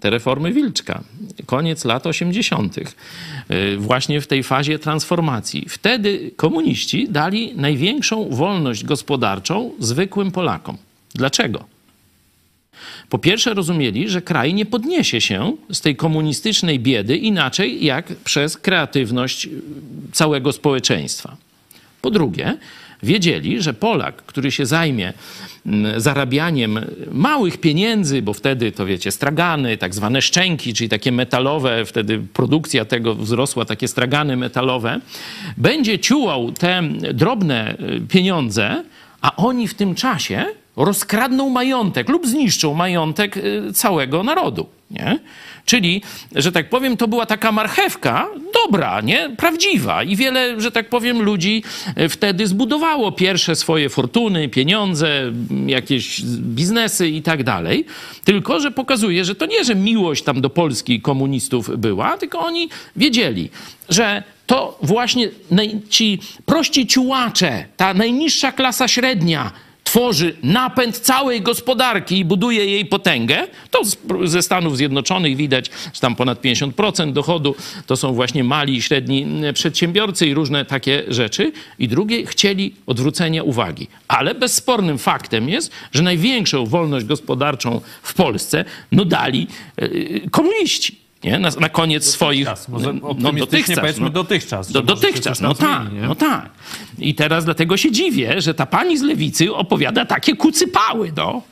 te reformy Wilczka, koniec lat 80., y, właśnie w tej fazie transformacji. Wtedy komuniści dali największą wolność gospodarczą zwykłym Polakom. Dlaczego? Po pierwsze, rozumieli, że kraj nie podniesie się z tej komunistycznej biedy inaczej jak przez kreatywność y, całego społeczeństwa. Po drugie, wiedzieli, że Polak, który się zajmie mm, zarabianiem małych pieniędzy, bo wtedy to wiecie, stragany, tak zwane szczęki, czyli takie metalowe, wtedy produkcja tego wzrosła, takie stragany metalowe, będzie ciułał te drobne y, pieniądze, a oni w tym czasie rozkradną majątek lub zniszczą majątek y, całego narodu. Nie? Czyli, że tak powiem, to była taka marchewka dobra, nie? prawdziwa. I wiele, że tak powiem, ludzi y, wtedy zbudowało pierwsze swoje fortuny, pieniądze, jakieś biznesy i tak dalej. Tylko, że pokazuje, że to nie, że miłość tam do Polski komunistów była, tylko oni wiedzieli, że to właśnie ci prości ciułacze, ta najniższa klasa średnia, tworzy napęd całej gospodarki i buduje jej potęgę, to ze Stanów Zjednoczonych widać, że tam ponad 50% dochodu to są właśnie mali i średni przedsiębiorcy i różne takie rzeczy. I drugie, chcieli odwrócenia uwagi. Ale bezspornym faktem jest, że największą wolność gospodarczą w Polsce no dali komuniści nie? Na, na koniec dotychczas, swoich... Może no, dotychczas. powiedzmy no, dotychczas. Do, dotychczas, no tak, no tak. I teraz dlatego się dziwię, że ta pani z lewicy opowiada takie kucypały, no.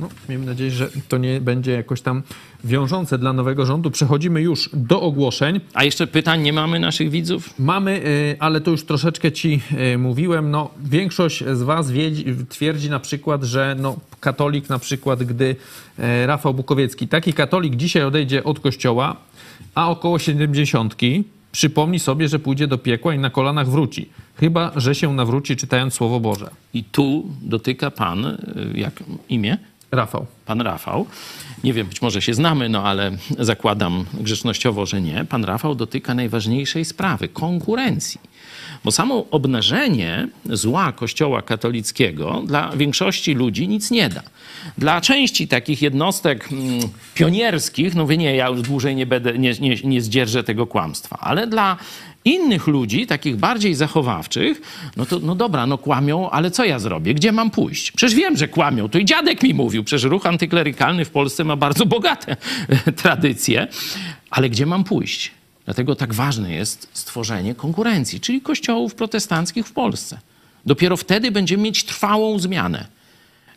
No, miejmy nadzieję, że to nie będzie jakoś tam wiążące dla nowego rządu. Przechodzimy już do ogłoszeń. A jeszcze pytań nie mamy naszych widzów? Mamy, y, ale to już troszeczkę ci y, mówiłem. No, większość z was twierdzi na przykład, że no, katolik na przykład, gdy y, Rafał Bukowiecki, taki katolik dzisiaj odejdzie od kościoła, a około 70 przypomni sobie, że pójdzie do piekła i na kolanach wróci. Chyba, że się nawróci czytając Słowo Boże. I tu dotyka pan, jak imię? Rafał. Pan Rafał. Nie wiem, być może się znamy, no ale zakładam grzecznościowo, że nie. Pan Rafał dotyka najważniejszej sprawy konkurencji. Bo samo obnażenie zła Kościoła katolickiego dla większości ludzi nic nie da. Dla części takich jednostek mm, pionierskich, no wie nie, ja już dłużej nie, będę, nie, nie, nie zdzierżę tego kłamstwa, ale dla innych ludzi, takich bardziej zachowawczych, no to no dobra, no kłamią, ale co ja zrobię? Gdzie mam pójść? Przecież wiem, że kłamią. To i dziadek mi mówił. Przecież ruch antyklerykalny w Polsce ma bardzo bogate tradycje. Ale gdzie mam pójść? Dlatego tak ważne jest stworzenie konkurencji, czyli kościołów protestanckich w Polsce. Dopiero wtedy będziemy mieć trwałą zmianę.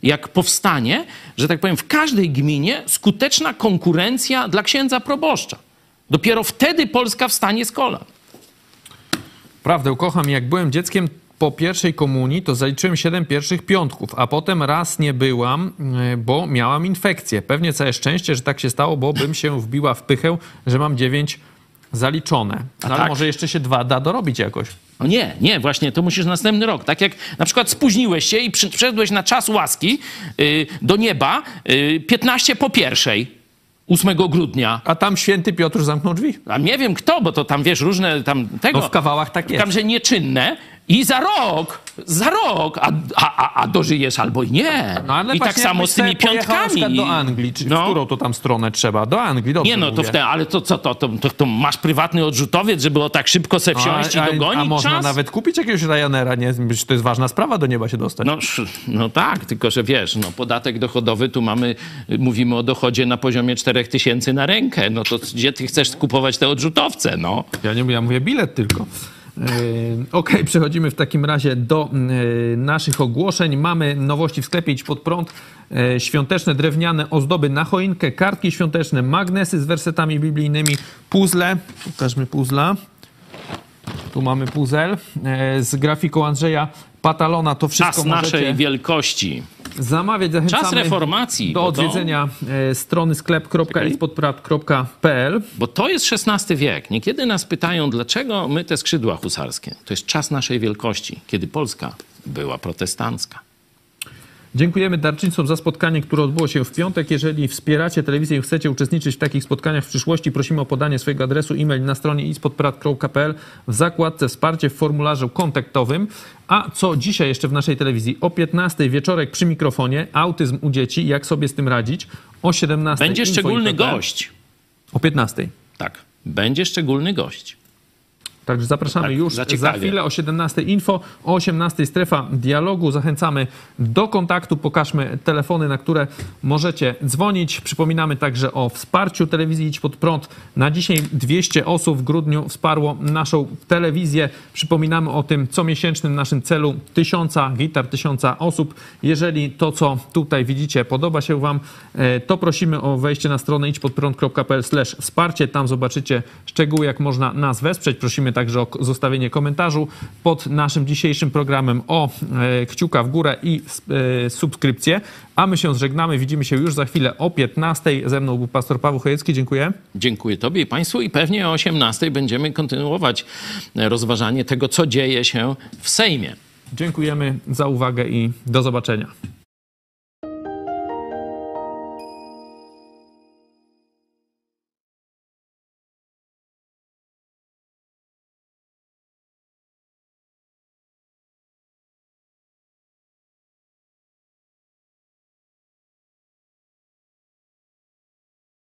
Jak powstanie, że tak powiem, w każdej gminie skuteczna konkurencja dla księdza proboszcza. Dopiero wtedy Polska wstanie z kolan. Prawdę kocham. Jak byłem dzieckiem po pierwszej komunii, to zaliczyłem 7 pierwszych piątków, a potem raz nie byłam, e, bo miałam infekcję. Pewnie całe szczęście, że tak się stało, bo bym się wbiła w pychę, że mam 9 zaliczone. Ale tak? może jeszcze się dwa da dorobić jakoś. No nie, nie, właśnie, to musisz następny rok. Tak jak na przykład spóźniłeś się i przyszedłeś na czas łaski yy, do nieba yy, 15 po pierwszej. 8 grudnia. A tam święty Piotr zamknął drzwi? A nie wiem kto, bo to tam wiesz, różne tam tego. No w kawałach tak jest. Tam, że nieczynne. I za rok, za rok, a, a, a dożyjesz albo nie. No, I tak samo z tymi piątkami. do Anglii, czy no. którą to tam stronę trzeba? Do Anglii, dobrze Nie no, to wtedy, ale to co, to, to, to, to, masz prywatny odrzutowiec, żeby o tak szybko se wsiąść a, i dogonić A, a można czas? nawet kupić jakiegoś Ryanera, nie? To jest ważna sprawa do nieba się dostać. No, no tak, tylko że wiesz, no podatek dochodowy, tu mamy, mówimy o dochodzie na poziomie 4000 na rękę. No to gdzie ty chcesz kupować te odrzutowce, no? Ja nie ja mówię bilet tylko. E, ok, przechodzimy w takim razie do e, naszych ogłoszeń. Mamy nowości w sklepie Idź Pod Prąd. E, świąteczne drewniane ozdoby na choinkę, kartki świąteczne, magnesy z wersetami biblijnymi, puzzle. Pokażmy puzzla. Tu mamy puzzle z grafiką Andrzeja Patalona. To wszystko Czas naszej wielkości. Zamawiać zachęcamy Czas reformacji. Do odwiedzenia to... E, strony sklep.ispodprat.pl Bo to jest XVI wiek. Niekiedy nas pytają, dlaczego my te skrzydła husarskie. To jest czas naszej wielkości, kiedy Polska była protestancka. Dziękujemy darczyńcom za spotkanie, które odbyło się w piątek. Jeżeli wspieracie telewizję i chcecie uczestniczyć w takich spotkaniach w przyszłości, prosimy o podanie swojego adresu e-mail na stronie ispodprat.pl w zakładce wsparcie w formularzu kontaktowym. A co dzisiaj jeszcze w naszej telewizji? O 15 wieczorek przy mikrofonie autyzm u dzieci, jak sobie z tym radzić. o 17. Będzie szczególny gość. O 15. Tak, będzie szczególny gość. Także zapraszamy Tak, już za chwilę o 17 info, o 18 strefa dialogu. Zachęcamy do kontaktu. Pokażmy telefony, na które możecie dzwonić. Przypominamy także o wsparciu telewizji Idź Pod Prąd. Na dzisiaj 200 osób w grudniu wsparło naszą telewizję. Przypominamy o tym comiesięcznym naszym celu tysiąca gitar, tysiąca osób. Jeżeli to, co tutaj widzicie, podoba się Wam, e, to prosimy o wejście na stronę idźpodprąd.pl wsparcie. Tam zobaczycie szczegóły, jak można nas wesprzeć. Prosimy także o zostawienie komentarzu pod naszym dzisiejszym programem o e, kciuka w górę i e, subskrypcję. A my się żegnamy. Widzimy się już za chwilę o 15. Ze mną był pastor Paweł Chojecki. Dziękuję. Dziękuję Tobie i Państwu i pewnie o 18 będziemy kontynuować e, rozważanie tego, co dzieje się w Sejmie. Dziękujemy za uwagę i do zobaczenia.